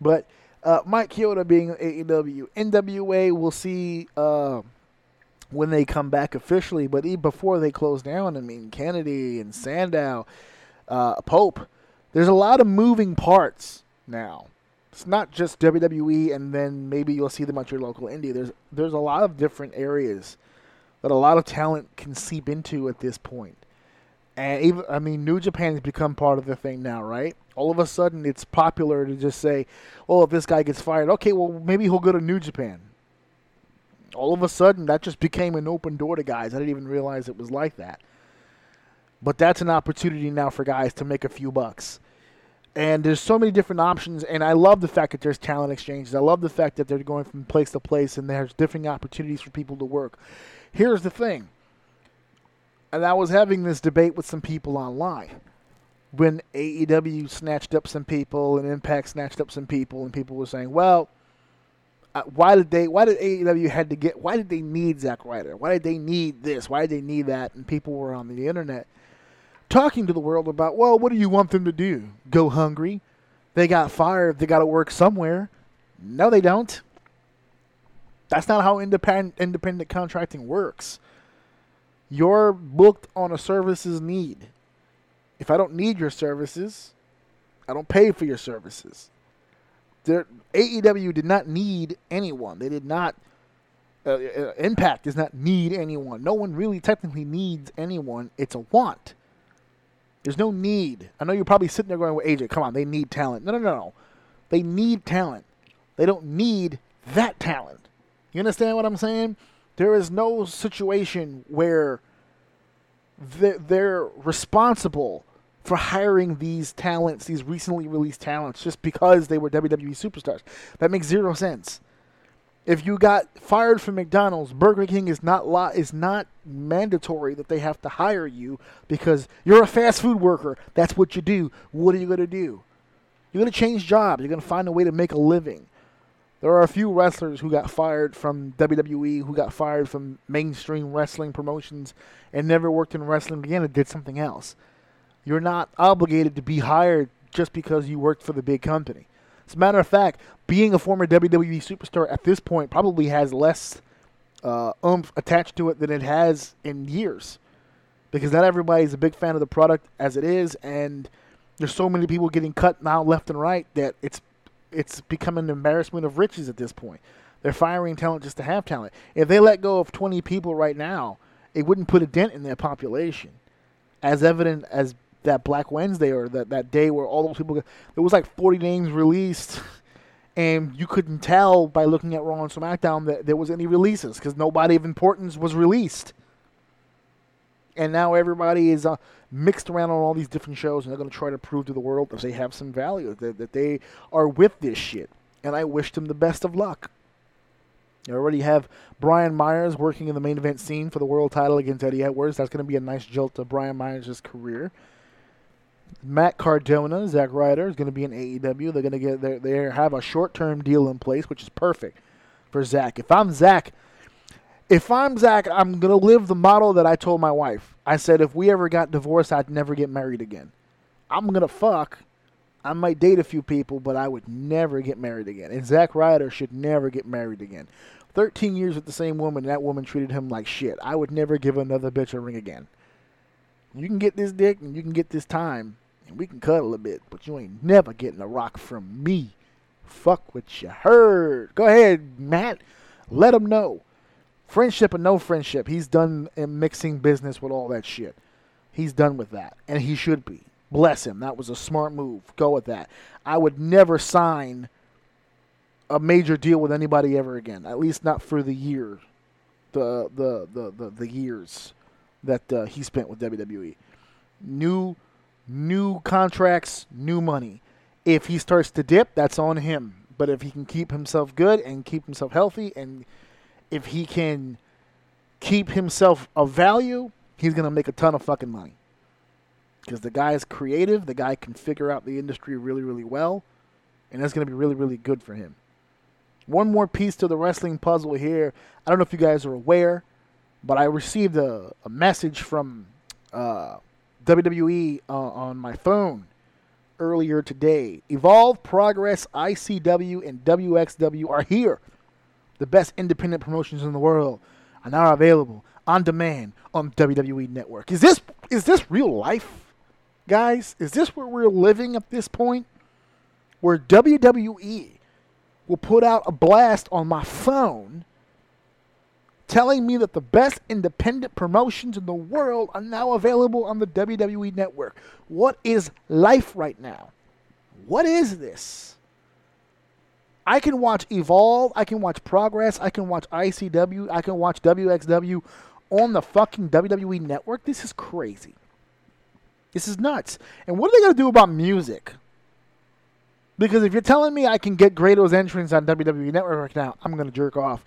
But uh, Mike Chioda being AEW, NWA, we'll see uh, when they come back officially. But even before they close down, I mean, Kennedy and Sandow, uh, Pope, there's a lot of moving parts now. It's not just WWE, and then maybe you'll see them at your local indie. There's there's a lot of different areas that a lot of talent can seep into at this point. And even I mean, New Japan has become part of the thing now, right? All of a sudden, it's popular to just say, "Oh, if this guy gets fired, okay, well maybe he'll go to New Japan." All of a sudden, that just became an open door to guys. I didn't even realize it was like that. But that's an opportunity now for guys to make a few bucks. And there's so many different options, and I love the fact that there's talent exchanges. I love the fact that they're going from place to place, and there's different opportunities for people to work. Here's the thing and I was having this debate with some people online when AEW snatched up some people and Impact snatched up some people, and people were saying, "Well, uh, why did they? Why did AEW had to get? Why did they need Zack Ryder? Why did they need this? Why did they need that?" And people were on the internet talking to the world about, "Well, what do you want them to do? Go hungry? They got fired. They got to work somewhere." No, they don't. That's not how independent independent contracting works. You're booked on a services need. If I don't need your services, I don't pay for your services. There, AEW did not need anyone. They did not. Uh, uh, Impact does not need anyone. No one really technically needs anyone. It's a want. There's no need. I know you're probably sitting there going, well, AJ, come on, they need talent. No, no, no, no. They need talent. They don't need that talent. You understand what I'm saying? There is no situation where they're responsible for hiring these talents, these recently released talents, just because they were WWE superstars. That makes zero sense. If you got fired from McDonald's, Burger King is not lo- is not mandatory that they have to hire you because you're a fast food worker. That's what you do. What are you going to do? You're going to change jobs. You're going to find a way to make a living. There are a few wrestlers who got fired from WWE, who got fired from mainstream wrestling promotions, and never worked in wrestling again and did something else. You're not obligated to be hired just because you worked for the big company. As a matter of fact, being a former WWE superstar at this point probably has less uh, oomph attached to it than it has in years. Because not everybody is a big fan of the product as it is, and there's so many people getting cut now left and right that it's it's become an embarrassment of riches at this point. They're firing talent just to have talent. If they let go of 20 people right now, it wouldn't put a dent in their population. As evident as that Black Wednesday or that, that day where all those people, there was like 40 names released, and you couldn't tell by looking at Raw and SmackDown that there was any releases because nobody of importance was released. And now everybody is uh, mixed around on all these different shows, and they're going to try to prove to the world that they have some value, that, that they are with this shit. And I wish them the best of luck. You already have Brian Myers working in the main event scene for the world title against Eddie Edwards. That's going to be a nice jolt to Brian Myers' career. Matt Cardona, Zack Ryder is going to be in AEW. They're going to get they have a short term deal in place, which is perfect for Zack. If I'm Zack, If I'm Zack, I'm gonna live the model that I told my wife. I said if we ever got divorced, I'd never get married again. I'm gonna fuck. I might date a few people, but I would never get married again. And Zack Ryder should never get married again. 13 years with the same woman, and that woman treated him like shit. I would never give another bitch a ring again. You can get this dick and you can get this time, and we can cuddle a bit, but you ain't never getting a rock from me. Fuck what you heard. Go ahead, Matt. Let him know. Friendship or no friendship, he's done mixing business with all that shit. He's done with that, and he should be. Bless him. That was a smart move. Go with that. I would never sign a major deal with anybody ever again. At least not for the year, the the the the, the years that uh, he spent with WWE. New new contracts, new money. If he starts to dip, that's on him. But if he can keep himself good and keep himself healthy, and if he can keep himself of value, he's gonna make a ton of fucking money. Because the guy is creative, the guy can figure out the industry really, really well, and that's gonna be really, really good for him. One more piece to the wrestling puzzle here. I don't know if you guys are aware, but I received a, a message from uh, WWE uh, on my phone earlier today. Evolve, Progress, ICW, and WXW are here. The best independent promotions in the world are now available on demand on WWE Network. Is this is this real life, guys? Is this where we're living at this point? Where WWE will put out a blast on my phone telling me that the best independent promotions in the world are now available on the WWE network. What is life right now? What is this? I can watch Evolve, I can watch Progress, I can watch ICW, I can watch WXW on the fucking WWE network. This is crazy. This is nuts. And what are they going to do about music? Because if you're telling me I can get Grado's entrance on WWE Network now, I'm going to jerk off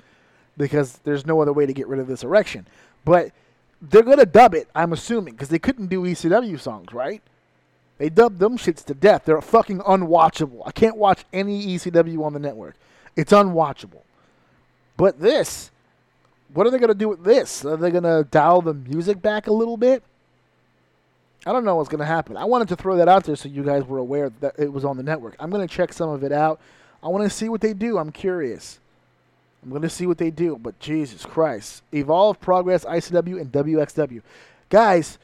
because there's no other way to get rid of this erection. But they're going to dub it, I'm assuming, because they couldn't do ECW songs, right? They dubbed them shits to death. They're fucking unwatchable. I can't watch any ECW on the network. It's unwatchable. But this, what are they going to do with this? Are they going to dial the music back a little bit? I don't know what's going to happen. I wanted to throw that out there so you guys were aware that it was on the network. I'm going to check some of it out. I want to see what they do. I'm curious. I'm going to see what they do. But Jesus Christ. Evolve, Progress, ICW, and WXW. Guys,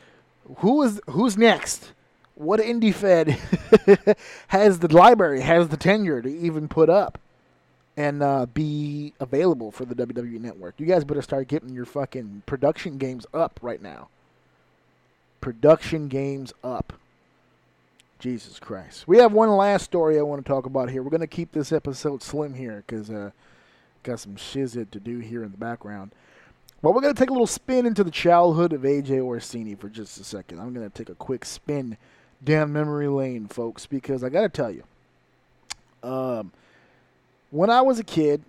who is who's next? What indie fed has the library, has the tenure to even put up and uh, be available for the WWE network? You guys better start getting your fucking production games up right now production games up. Jesus Christ. We have one last story I want to talk about here. We're going to keep this episode slim here because uh, got some shizit to do here in the background. But we're going to take a little spin into the childhood of AJ Orsini for just a second. I'm going to take a quick spin down memory lane, folks, because I got to tell you, um, when I was a kid,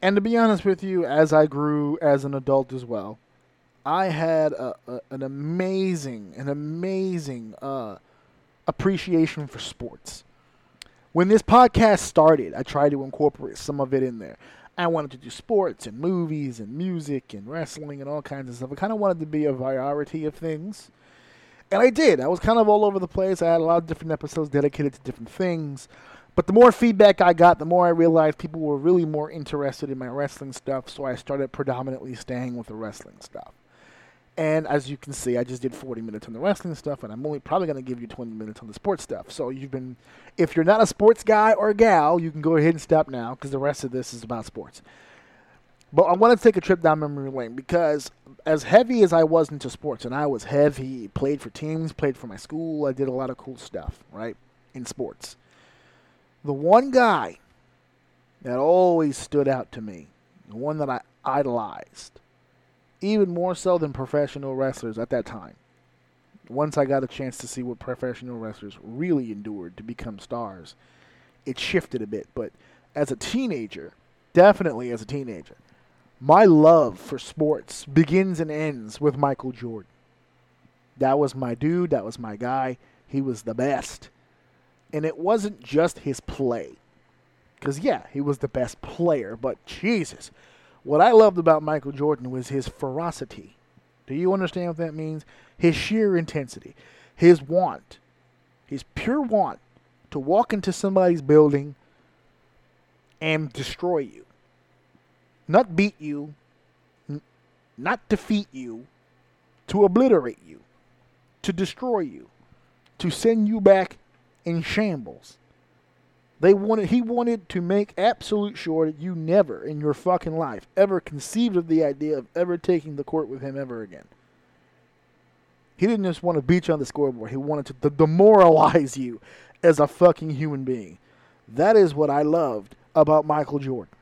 and to be honest with you, as I grew as an adult as well, I had a, a, an amazing, an amazing uh, appreciation for sports. When this podcast started, I tried to incorporate some of it in there. I wanted to do sports and movies and music and wrestling and all kinds of stuff. I kind of wanted to be a variety of things. And I did. I was kind of all over the place. I had a lot of different episodes dedicated to different things. But the more feedback I got, the more I realized people were really more interested in my wrestling stuff. So I started predominantly staying with the wrestling stuff. And as you can see, I just did 40 minutes on the wrestling stuff, and I'm only probably going to give you 20 minutes on the sports stuff. So you've been, if you're not a sports guy or gal, you can go ahead and stop now because the rest of this is about sports. But I want to take a trip down memory lane because as heavy as I was into sports, and I was heavy, played for teams, played for my school, I did a lot of cool stuff, right, in sports. The one guy that always stood out to me, the one that I idolized, even more so than professional wrestlers at that time. Once I got a chance to see what professional wrestlers really endured to become stars, it shifted a bit. But as a teenager, definitely as a teenager, my love for sports begins and ends with Michael Jordan. That was my dude, that was my guy. He was the best. And it wasn't just his play. Because, yeah, he was the best player, but Jesus, What I loved about Michael Jordan was his ferocity. Do you understand what that means? His sheer intensity, his want, his pure want to walk into somebody's building and destroy you. Not beat you, n- not defeat you, to obliterate you, to destroy you, to send you back in shambles. They wanted he wanted to make absolute sure that you never in your fucking life ever conceived of the idea of ever taking the court with him ever again. He didn't just want to beat you on the scoreboard. He wanted to demoralize you as a fucking human being. That is what I loved about Michael Jordan.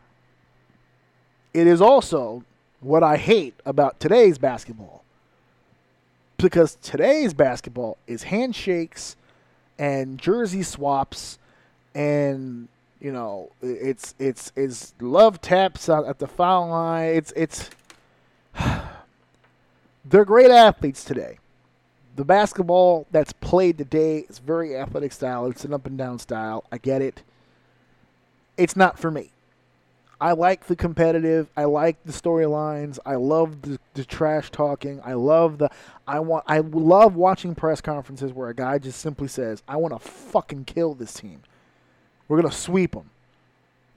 It is also what I hate about today's basketball. Because today's basketball is handshakes and jersey swaps and you know it's it's it's love taps at the foul line. It's it's they're great athletes today. The basketball that's played today is very athletic style. It's an up and down style. I get it. It's not for me. I like the competitive. I like the storylines. I love the, the trash talking. I love the. I want. I love watching press conferences where a guy just simply says, "I want to fucking kill this team. We're gonna sweep them."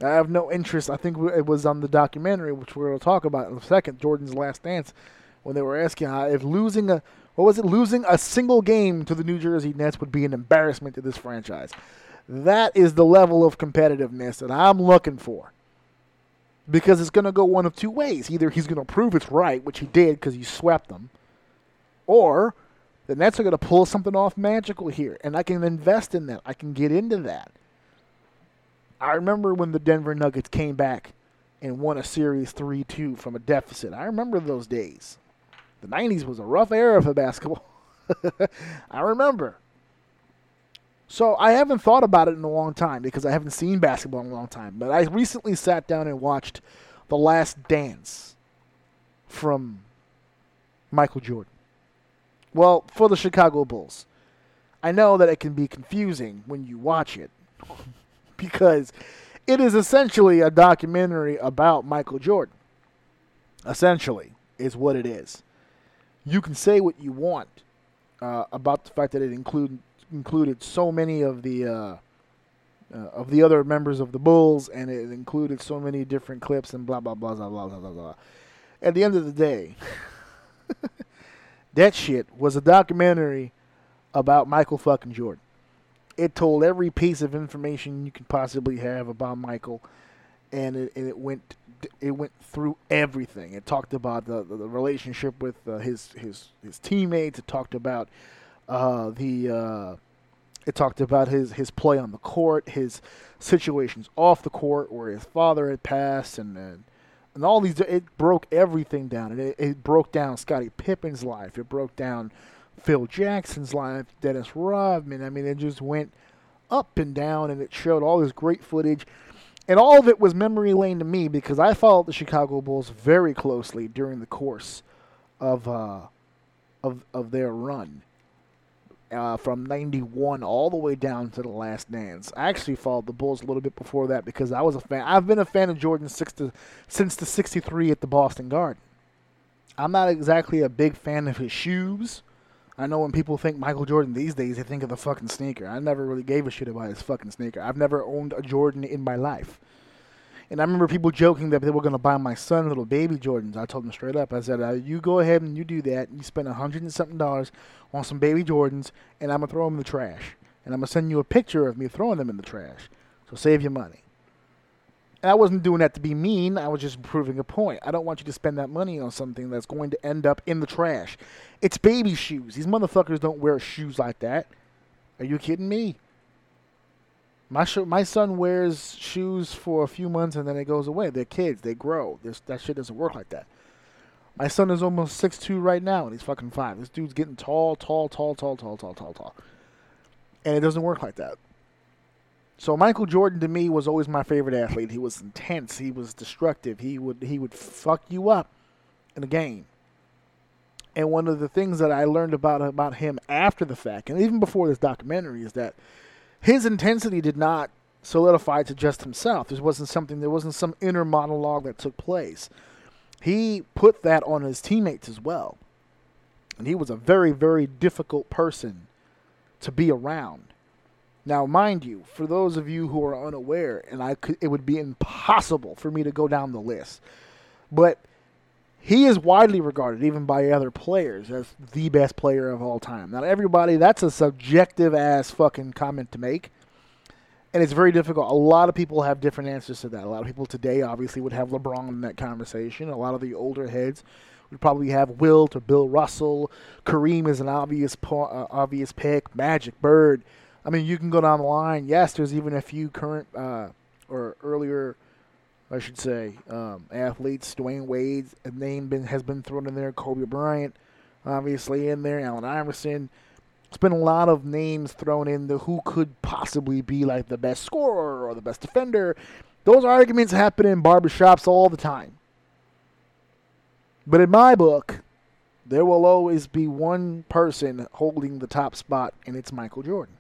I have no interest. I think it was on the documentary, which we're gonna talk about in a second, Jordan's Last Dance, when they were asking how if losing a what was it, losing a single game to the New Jersey Nets would be an embarrassment to this franchise. That is the level of competitiveness that I'm looking for because it's going to go one of two ways. Either he's going to prove it's right, which he did because he swept them, or the Nets are going to pull something off magical here, and I can invest in that. I can get into that. I remember when the Denver Nuggets came back and won a series 3 2 from a deficit. I remember those days. The 90s was a rough era for basketball. I remember. So I haven't thought about it in a long time because I haven't seen basketball in a long time. But I recently sat down and watched The Last Dance from Michael Jordan. Well, for the Chicago Bulls. I know that it can be confusing when you watch it because it is essentially a documentary about Michael Jordan. Essentially, is what it is. You can say what you want uh, about the fact that it include, included so many of the uh, uh, of the other members of the Bulls, and it included so many different clips and blah blah blah blah blah blah blah. blah. At the end of the day, that shit was a documentary about Michael fucking Jordan. It told every piece of information you could possibly have about Michael, and it, and it went it went through everything. It talked about the the, the relationship with uh, his his his teammates. It talked about uh, the uh, it talked about his his play on the court, his situations off the court where his father had passed, and and, and all these. It broke everything down, and it, it broke down Scottie Pippen's life. It broke down Phil Jackson's life, Dennis Rodman. I mean, it just went up and down, and it showed all this great footage. And all of it was memory lane to me because I followed the Chicago Bulls very closely during the course of uh, of of their run uh, from '91 all the way down to the Last Dance. I actually followed the Bulls a little bit before that because I was a fan. I've been a fan of Jordan six to, since the '63 at the Boston Garden. I'm not exactly a big fan of his shoes. I know when people think Michael Jordan these days, they think of the fucking sneaker. I never really gave a shit about his fucking sneaker. I've never owned a Jordan in my life. And I remember people joking that they were going to buy my son little baby Jordans. I told them straight up. I said, uh, "You go ahead and you do that. You spend a hundred and something dollars on some baby Jordans, and I'm gonna throw them in the trash. And I'm gonna send you a picture of me throwing them in the trash. So save your money." And I wasn't doing that to be mean. I was just proving a point. I don't want you to spend that money on something that's going to end up in the trash. It's baby shoes. These motherfuckers don't wear shoes like that. Are you kidding me? My sh- my son wears shoes for a few months and then it goes away. They're kids. They grow. There's, that shit doesn't work like that. My son is almost six two right now and he's fucking five. This dude's getting tall, tall, tall, tall, tall, tall, tall, tall. And it doesn't work like that. So Michael Jordan to me was always my favorite athlete. He was intense. He was destructive. He would he would fuck you up in a game. And one of the things that I learned about about him after the fact, and even before this documentary, is that his intensity did not solidify to just himself. This wasn't something. There wasn't some inner monologue that took place. he put that on his teammates as well. And he was a very, very difficult person to be around. Now, mind you, for those of you who are unaware, and I could, it would be impossible for me to go down the list, but he is widely regarded, even by other players, as the best player of all time. Now, everybody, that's a subjective ass fucking comment to make, and it's very difficult. A lot of people have different answers to that. A lot of people today obviously would have LeBron in that conversation. A lot of the older heads would probably have Wilt or Bill Russell. Kareem is an obvious uh, obvious pick. Magic Bird. I mean, you can go down the line. Yes, there's even a few current uh, or earlier, I should say, um, athletes. Dwyane Wade's name been, has been thrown in there. Kobe Bryant, obviously in there. Allen Iverson. It's been a lot of names thrown in the who could possibly be like the best scorer or the best defender. Those arguments happen in barbershops all the time. But in my book, there will always be one person holding the top spot, and it's Michael Jordan.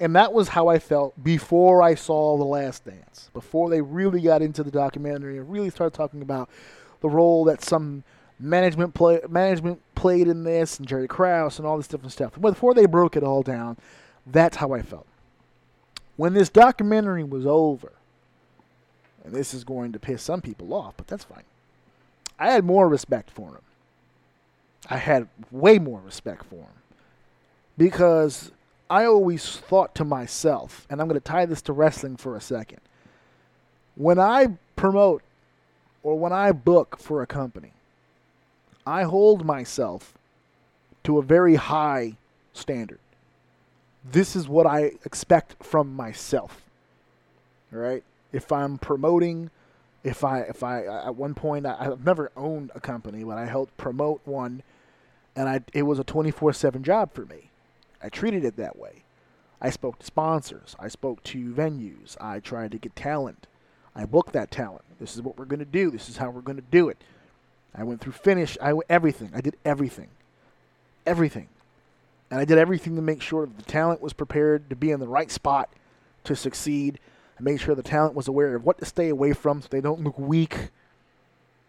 And that was how I felt before I saw The Last Dance, before they really got into the documentary and really started talking about the role that some management play management played in this and Jerry Krause and all this different stuff. Before they broke it all down, that's how I felt. When this documentary was over, and this is going to piss some people off, but that's fine. I had more respect for him. I had way more respect for him because I always thought to myself, and I'm going to tie this to wrestling for a second. When I promote or when I book for a company, I hold myself to a very high standard. This is what I expect from myself. All right? If I'm promoting, if I if I at one point I, have never owned a company, but I helped promote one, and I it was a 24/7 job for me. I treated it that way. I spoke to sponsors. I spoke to venues. I tried to get talent. I booked that talent. This is what we're going to do. This is how we're going to do it. I went through finish. I everything. I did everything, everything, and I did everything to make sure that the talent was prepared to be in the right spot to succeed. I made sure the talent was aware of what to stay away from so they don't look weak.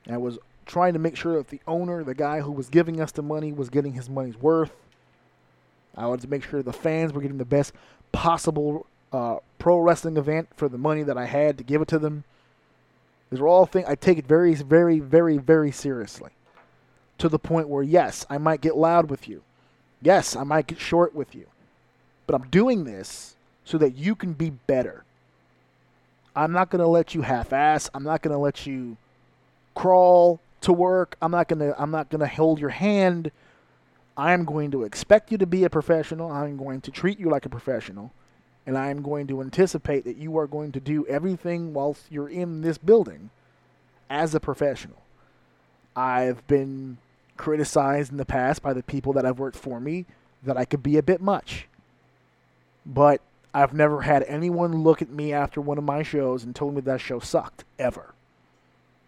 I was trying to make sure that the owner, the guy who was giving us the money, was getting his money's worth. I wanted to make sure the fans were getting the best possible uh, pro wrestling event for the money that I had to give it to them. These are all things I take it very, very, very, very seriously. To the point where, yes, I might get loud with you. Yes, I might get short with you. But I'm doing this so that you can be better. I'm not going to let you half-ass. I'm not going to let you crawl to work. I'm not going to I'm not going to hold your hand. I'm going to expect you to be a professional. I'm going to treat you like a professional and I'm going to anticipate that you are going to do everything whilst you're in this building as a professional. I've been criticized in the past by the people that have worked for me that I could be a bit much. But I've never had anyone look at me after one of my shows and told me that show sucked. Ever.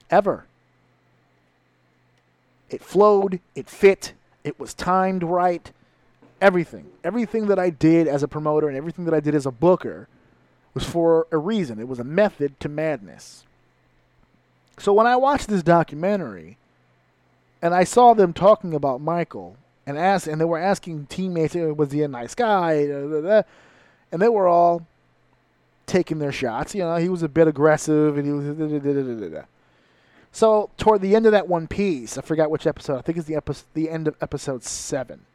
Ever. It flowed, it fit, it was timed right, everything. Everything that I did as a promoter and everything that I did as a booker was for a reason. It was a method to madness. So when I watched this documentary and I saw them talking about Michael and asked, and they were asking teammates, was he a nice guy? And they were all taking their shots. You know, he was a bit aggressive and he was. So toward the end of that one piece, I forgot which episode. I think it's the episode, the end of episode seven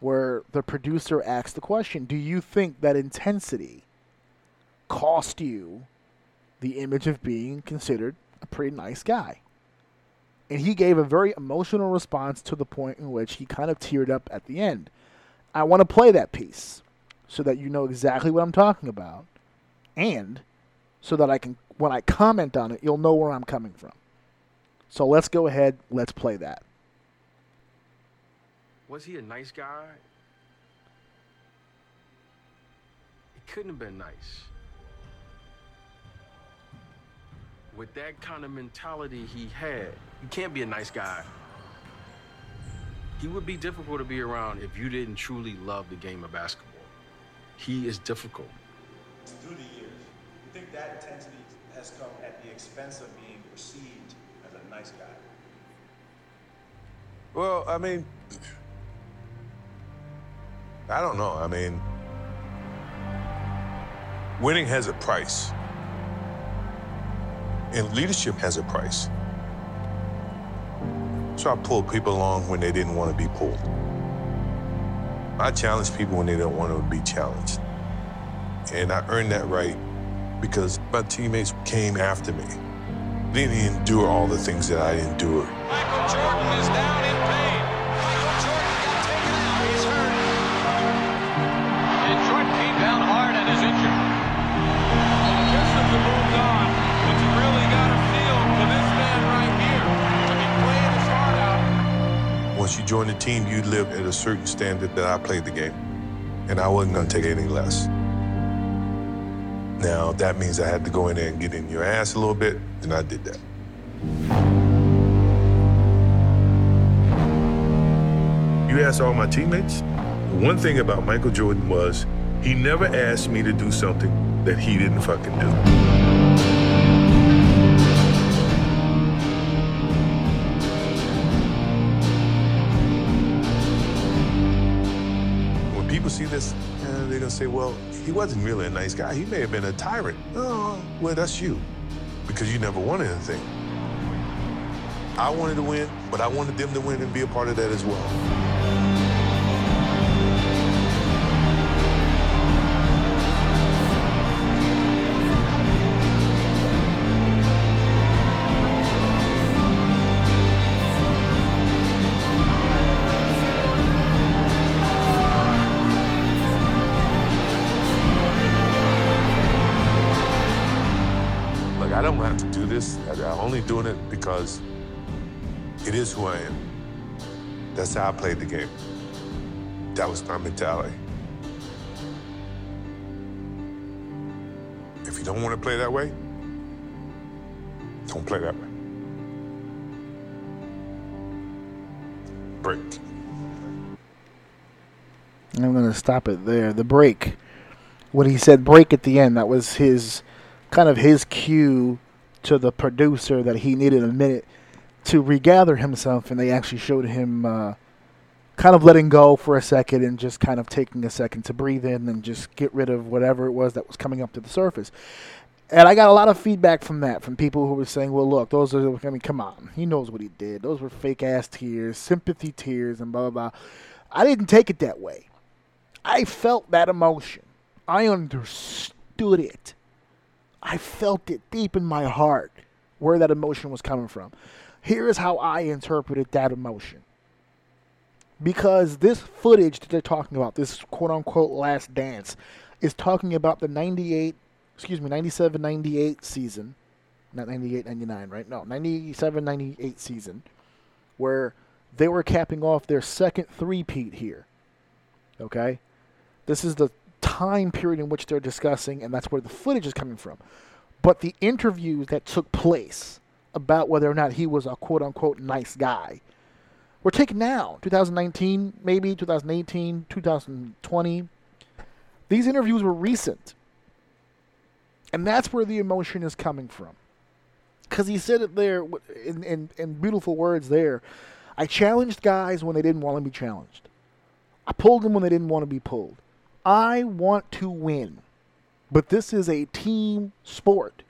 where the producer asks the question Do you think that intensity cost you the image of being considered a pretty nice guy? And he gave a very emotional response to the point in which he kind of teared up at the end. I want to play that piece so that you know exactly what I'm talking about and so that I can, when I comment on it, you'll know where I'm coming from. So let's go ahead, let's play that was he a nice guy? He couldn't have been nice. With that kind of mentality he had, you can't be a nice guy. He would be difficult to be around if you didn't truly love the game of basketball. He is difficult. Through the years, you think that intensity has come at the expense of being perceived as a nice guy? Well, I mean, I don't know. I mean, winning has a price, and leadership has a price. So I pulled people along when they didn't want to be pulled. I challenge people when they don't want to be challenged. And I earned that right because my teammates came after me. They didn't endure all the things that I endured. Michael Jordan is down in pain. Michael Jordan got taken out. He's hurt. And Jordan came down hard and is injured. Well, the systems have moved on, but you really got to feel for this man right here to be playing his heart out. Once you join the team, you live at a certain standard that I played the game. And I wasn't going to take any less. Now, that means I had to go in there and get in your ass a little bit, and I did that. You ask all my teammates, one thing about Michael Jordan was he never asked me to do something that he didn't fucking do. When people see this, uh, they're gonna say, well, he wasn't really a nice guy. He may have been a tyrant. Oh, well, that's you, because you never won anything. I wanted to win, but I wanted them to win and be a part of that as well. Because it is who I am. That's how I played the game. That was my mentality. If you don't want to play that way, don't play that way. Break. I'm going to stop it there. The break. When he said break at the end, that was his kind of his cue to the producer that he needed a minute to regather himself, and they actually showed him uh, kind of letting go for a second and just kind of taking a second to breathe in and just get rid of whatever it was that was coming up to the surface. And I got a lot of feedback from that, from people who were saying, well, look, those are, I mean, come on. He knows what he did. Those were fake ass tears, sympathy tears, and blah, blah, blah. I didn't take it that way. I felt that emotion. I understood it. I felt it deep in my heart where that emotion was coming from. Here is how I interpreted that emotion. Because this footage that they're talking about, this quote unquote last dance, is talking about the 98, excuse me, 97 98 season. Not 98 99, right? No, 97 98 season, where they were capping off their second three-peat here. Okay? This is the time period in which they're discussing, and that's where the footage is coming from. But the interviews that took place about whether or not he was a quote unquote nice guy were taken now, 2019, maybe 2018, 2020. These interviews were recent. And that's where the emotion is coming from. Because he said it there in, in, in beautiful words there. I challenged guys when they didn't want to be challenged. I pulled them when they didn't want to be pulled. I want to win. But this is a team sport.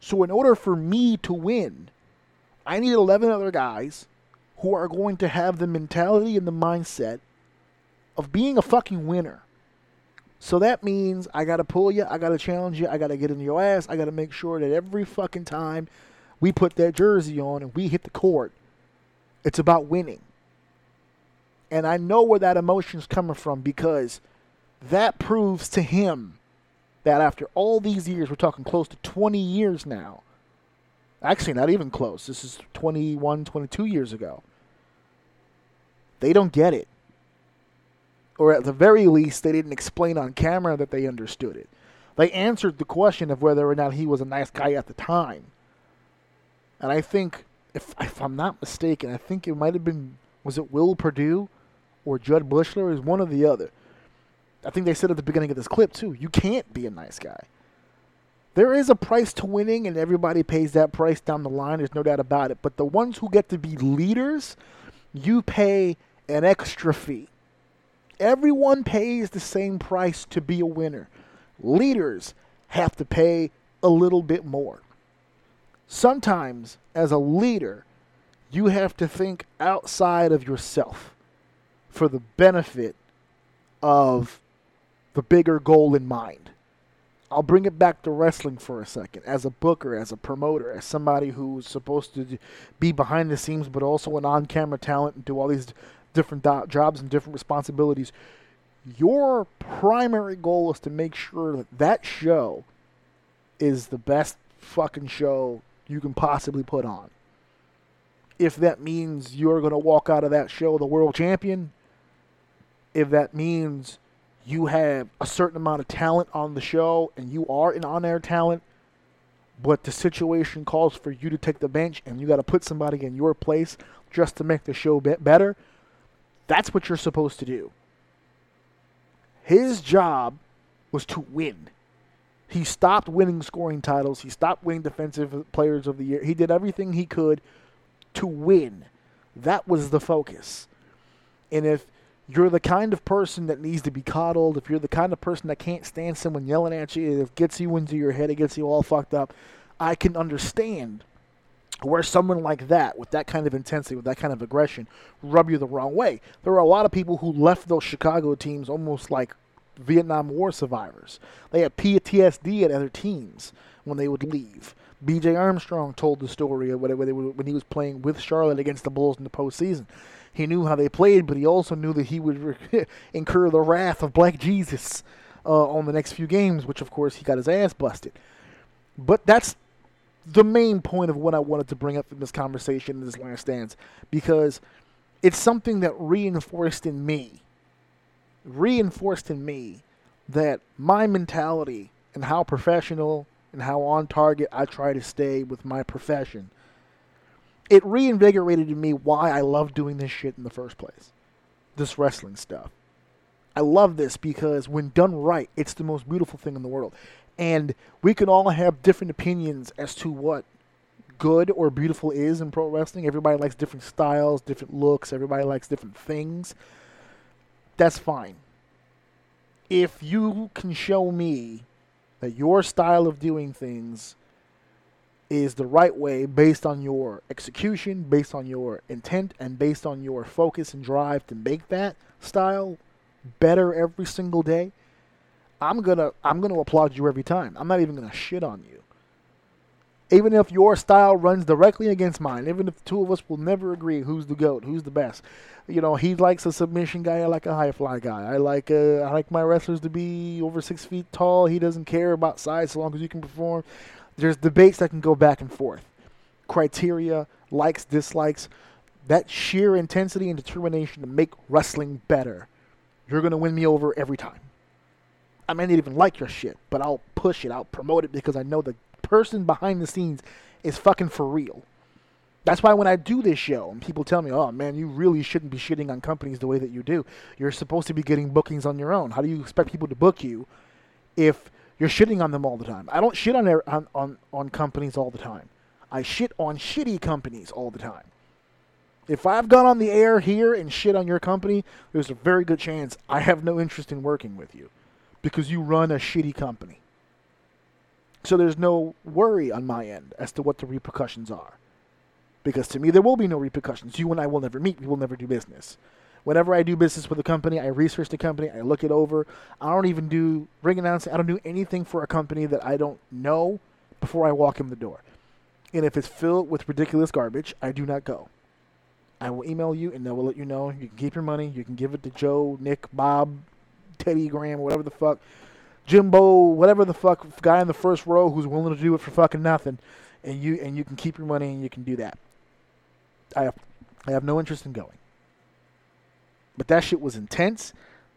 So, in order for me to win, I need 11 other guys who are going to have the mentality and the mindset of being a fucking winner. So that means I got to pull you, I got to challenge you, I got to get in your ass, I got to make sure that every fucking time we put that jersey on and we hit the court, it's about winning. And I know where that emotion's coming from because that proves to him that after all these years, we're talking close to 20 years now. Actually, not even close. This is 21, 22 years ago. They don't get it. Or at the very least, they didn't explain on camera that they understood it. They answered the question of whether or not he was a nice guy at the time. And I think, if, if I'm not mistaken, I think it might have been, was it Will Perdue or Jud Buechler? Is one or the other. I think they said at the beginning of this clip too. You can't be a nice guy. there is a price to winning, and everybody pays that price down the line. There's no doubt about it. But the ones who get to be leaders, you pay an extra fee. Everyone pays the same price to be a winner. Leaders have to pay a little bit more. Sometimes, as a leader, you have to think outside of yourself for the benefit of the bigger goal in mind. I'll bring it back to wrestling for a second. As a booker, as a promoter, as somebody who's supposed to be behind the scenes but also an on camera talent and do all these different do- jobs and different responsibilities, your primary goal is to make sure that that show is the best fucking show you can possibly put on. If that means you're going to walk out of that show the world champion, if that means you have a certain amount of talent on the show and you are an on air talent, but the situation calls for you to take the bench and you got to put somebody in your place just to make the show be- better, that's what you're supposed to do. His job was to win. He stopped winning scoring titles. He stopped winning defensive players of the year. He did everything he could to win. That was the focus. And if you're the kind of person that needs to be coddled, if you're the kind of person that can't stand someone yelling at you, it gets you into your head, it gets you all fucked up, I can understand where someone like that, with that kind of intensity, with that kind of aggression, rub you the wrong way. There are a lot of people who left those Chicago teams almost like Vietnam War survivors. They had PTSD at other teams when they would leave. B.J. Armstrong told the story of when, he was playing with Charlotte against the Bulls in the postseason. He knew how they played, but he also knew that he would incur the wrath of Black Jesus uh, on the next few games, which of course he got his ass busted. But that's the main point of what I wanted to bring up in this conversation in this last dance because it's something that reinforced in me, reinforced in me that my mentality and how professional and how on target I try to stay with my profession. It reinvigorated in me why I love doing this shit in the first place. This wrestling stuff. I love this because when done right, it's the most beautiful thing in the world. And we can all have different opinions as to what good or beautiful is in pro wrestling. Everybody likes different styles, different looks, everybody likes different things. That's fine. If you can show me that your style of doing things is the right way based on your execution, based on your intent, and based on your focus and drive to make that style better every single day, I'm gonna I'm gonna applaud you every time. I'm not even gonna shit on you. Even if your style runs directly against mine, even if the two of us will never agree who's the goat, who's the best. You know, he likes a submission guy. I like a high fly guy. I like uh, I like my wrestlers to be over six feet tall. He doesn't care about size so long as you can perform. There's debates that can go back and forth. Criteria, likes, dislikes, that sheer intensity and determination to make wrestling better. You're gonna win me over every time. I may not even like your shit, but I'll push it, I'll promote it because I know the person behind the scenes is fucking for real. That's why when I do this show and people tell me, "Oh man, you really shouldn't be shitting on companies the way that you do. You're supposed to be getting bookings on your own. How do you expect people to book you if you're shitting on them all the time?" I don't shit on on on, on companies all the time. I shit on shitty companies all the time. If I've gone on the air here and shit on your company, there's a very good chance I have no interest in working with you because you run a shitty company. So there's no worry on my end as to what the repercussions are. Because to me, there will be no repercussions. You and I will never meet. We will never do business. Whenever I do business with a company, I research the company, I look it over. I don't even do ring announcing. I don't do anything for a company that I don't know before I walk in the door. And if it's filled with ridiculous garbage, I do not go. I will email you and they will let you know. You can keep your money. You can give it to Joe, Nick, Bob, Teddy Graham, whatever the fuck. Jimbo, whatever the fuck guy in the first row who's willing to do it for fucking nothing, and you and you can keep your money and you can do that. I have, I have no interest in going. But that shit was intense.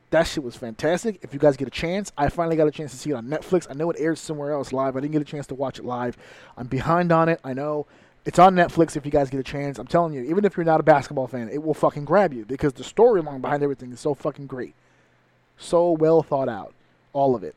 That shit was fantastic. If you guys get a chance, I finally got a chance to see it on Netflix. I know it airs somewhere else live. I didn't get a chance to watch it live. I'm behind on it. I know. It's on Netflix if you guys get a chance. I'm telling you, even if you're not a basketball fan, it will fucking grab you because the storyline behind everything is so fucking great. So well thought out. All of it.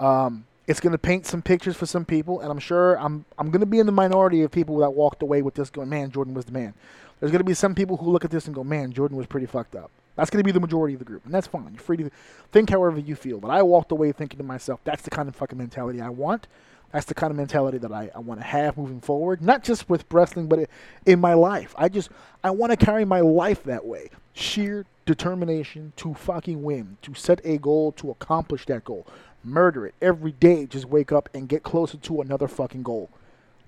Um, It's going to paint some pictures for some people, and I'm sure I'm I'm going to be in the minority of people that walked away with this going, man, Jordan was the man. There's going to be some people who look at this and go, man, Jordan was pretty fucked up. That's going to be the majority of the group, and that's fine. You're free to think however you feel. But I walked away thinking to myself, that's the kind of fucking mentality I want. That's the kind of mentality that I, I want to have moving forward, not just with wrestling, but in my life. I just I want to carry my life that way. Sheer determination to fucking win, to set a goal, to accomplish that goal. Murder it every day. Just wake up and get closer to another fucking goal.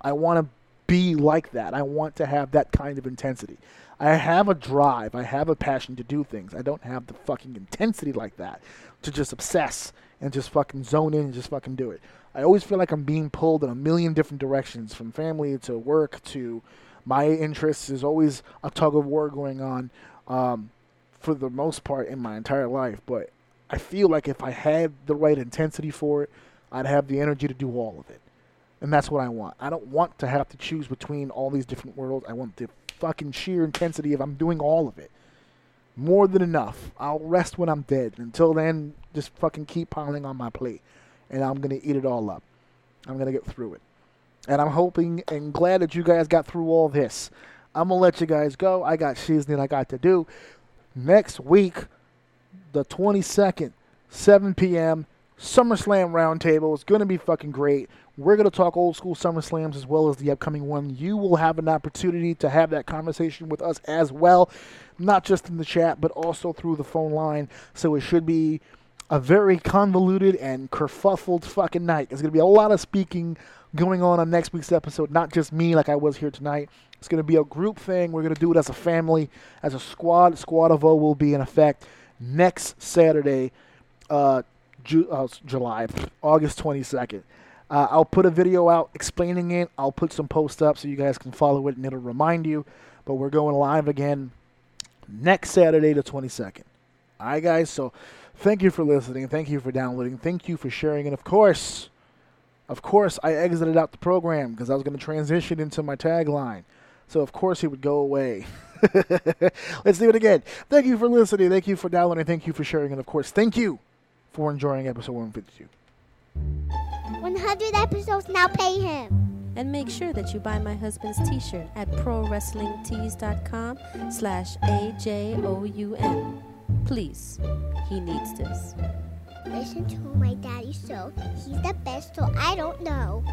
I want to be like that. I want to have that kind of intensity. I have a drive. I have a passion to do things. I don't have the fucking intensity like that to just obsess and just fucking zone in and just fucking do it. I always feel like I'm being pulled in a million different directions from family to work to my interests. There's always a tug of war going on um, for the most part in my entire life. But I feel like if I had the right intensity for it, I'd have the energy to do all of it. And that's what I want. I don't want to have to choose between all these different worlds. I want the fucking sheer intensity of I'm doing all of it. More than enough. I'll rest when I'm dead. Until then, just fucking keep piling on my plate. And I'm going to eat it all up. I'm going to get through it. And I'm hoping and glad that you guys got through all this. I'm going to let you guys go. I got seasoning I got to do. Next week, the 22nd, 7 p.m., SummerSlam Roundtable. It's going to be fucking great. We're going to talk old school SummerSlams as well as the upcoming one. You will have an opportunity to have that conversation with us as well, not just in the chat, but also through the phone line. So it should be a very convoluted and kerfuffled fucking night. There's going to be a lot of speaking going on on next week's episode, not just me like I was here tonight. It's going to be a group thing. We're going to do it as a family, as a squad. Squad of O will be in effect next Saturday, uh, Ju- uh, July, August 22nd. Uh, I'll put a video out explaining it. I'll put some posts up so you guys can follow it and it'll remind you. But we're going live again next Saturday, the 22nd. All right, guys. So thank you for listening. Thank you for downloading. Thank you for sharing. And of course, of course, I exited out the program because I was going to transition into my tagline. So of course he would go away. Let's do it again. Thank you for listening. Thank you for downloading. Thank you for sharing. And of course, thank you for enjoying episode 152. 100 episodes now pay him. And make sure that you buy my husband's t-shirt at prowrestlingtees.com slash A-J-O-U-N. Please, he needs this. Listen to my daddy so he's the best so I don't know.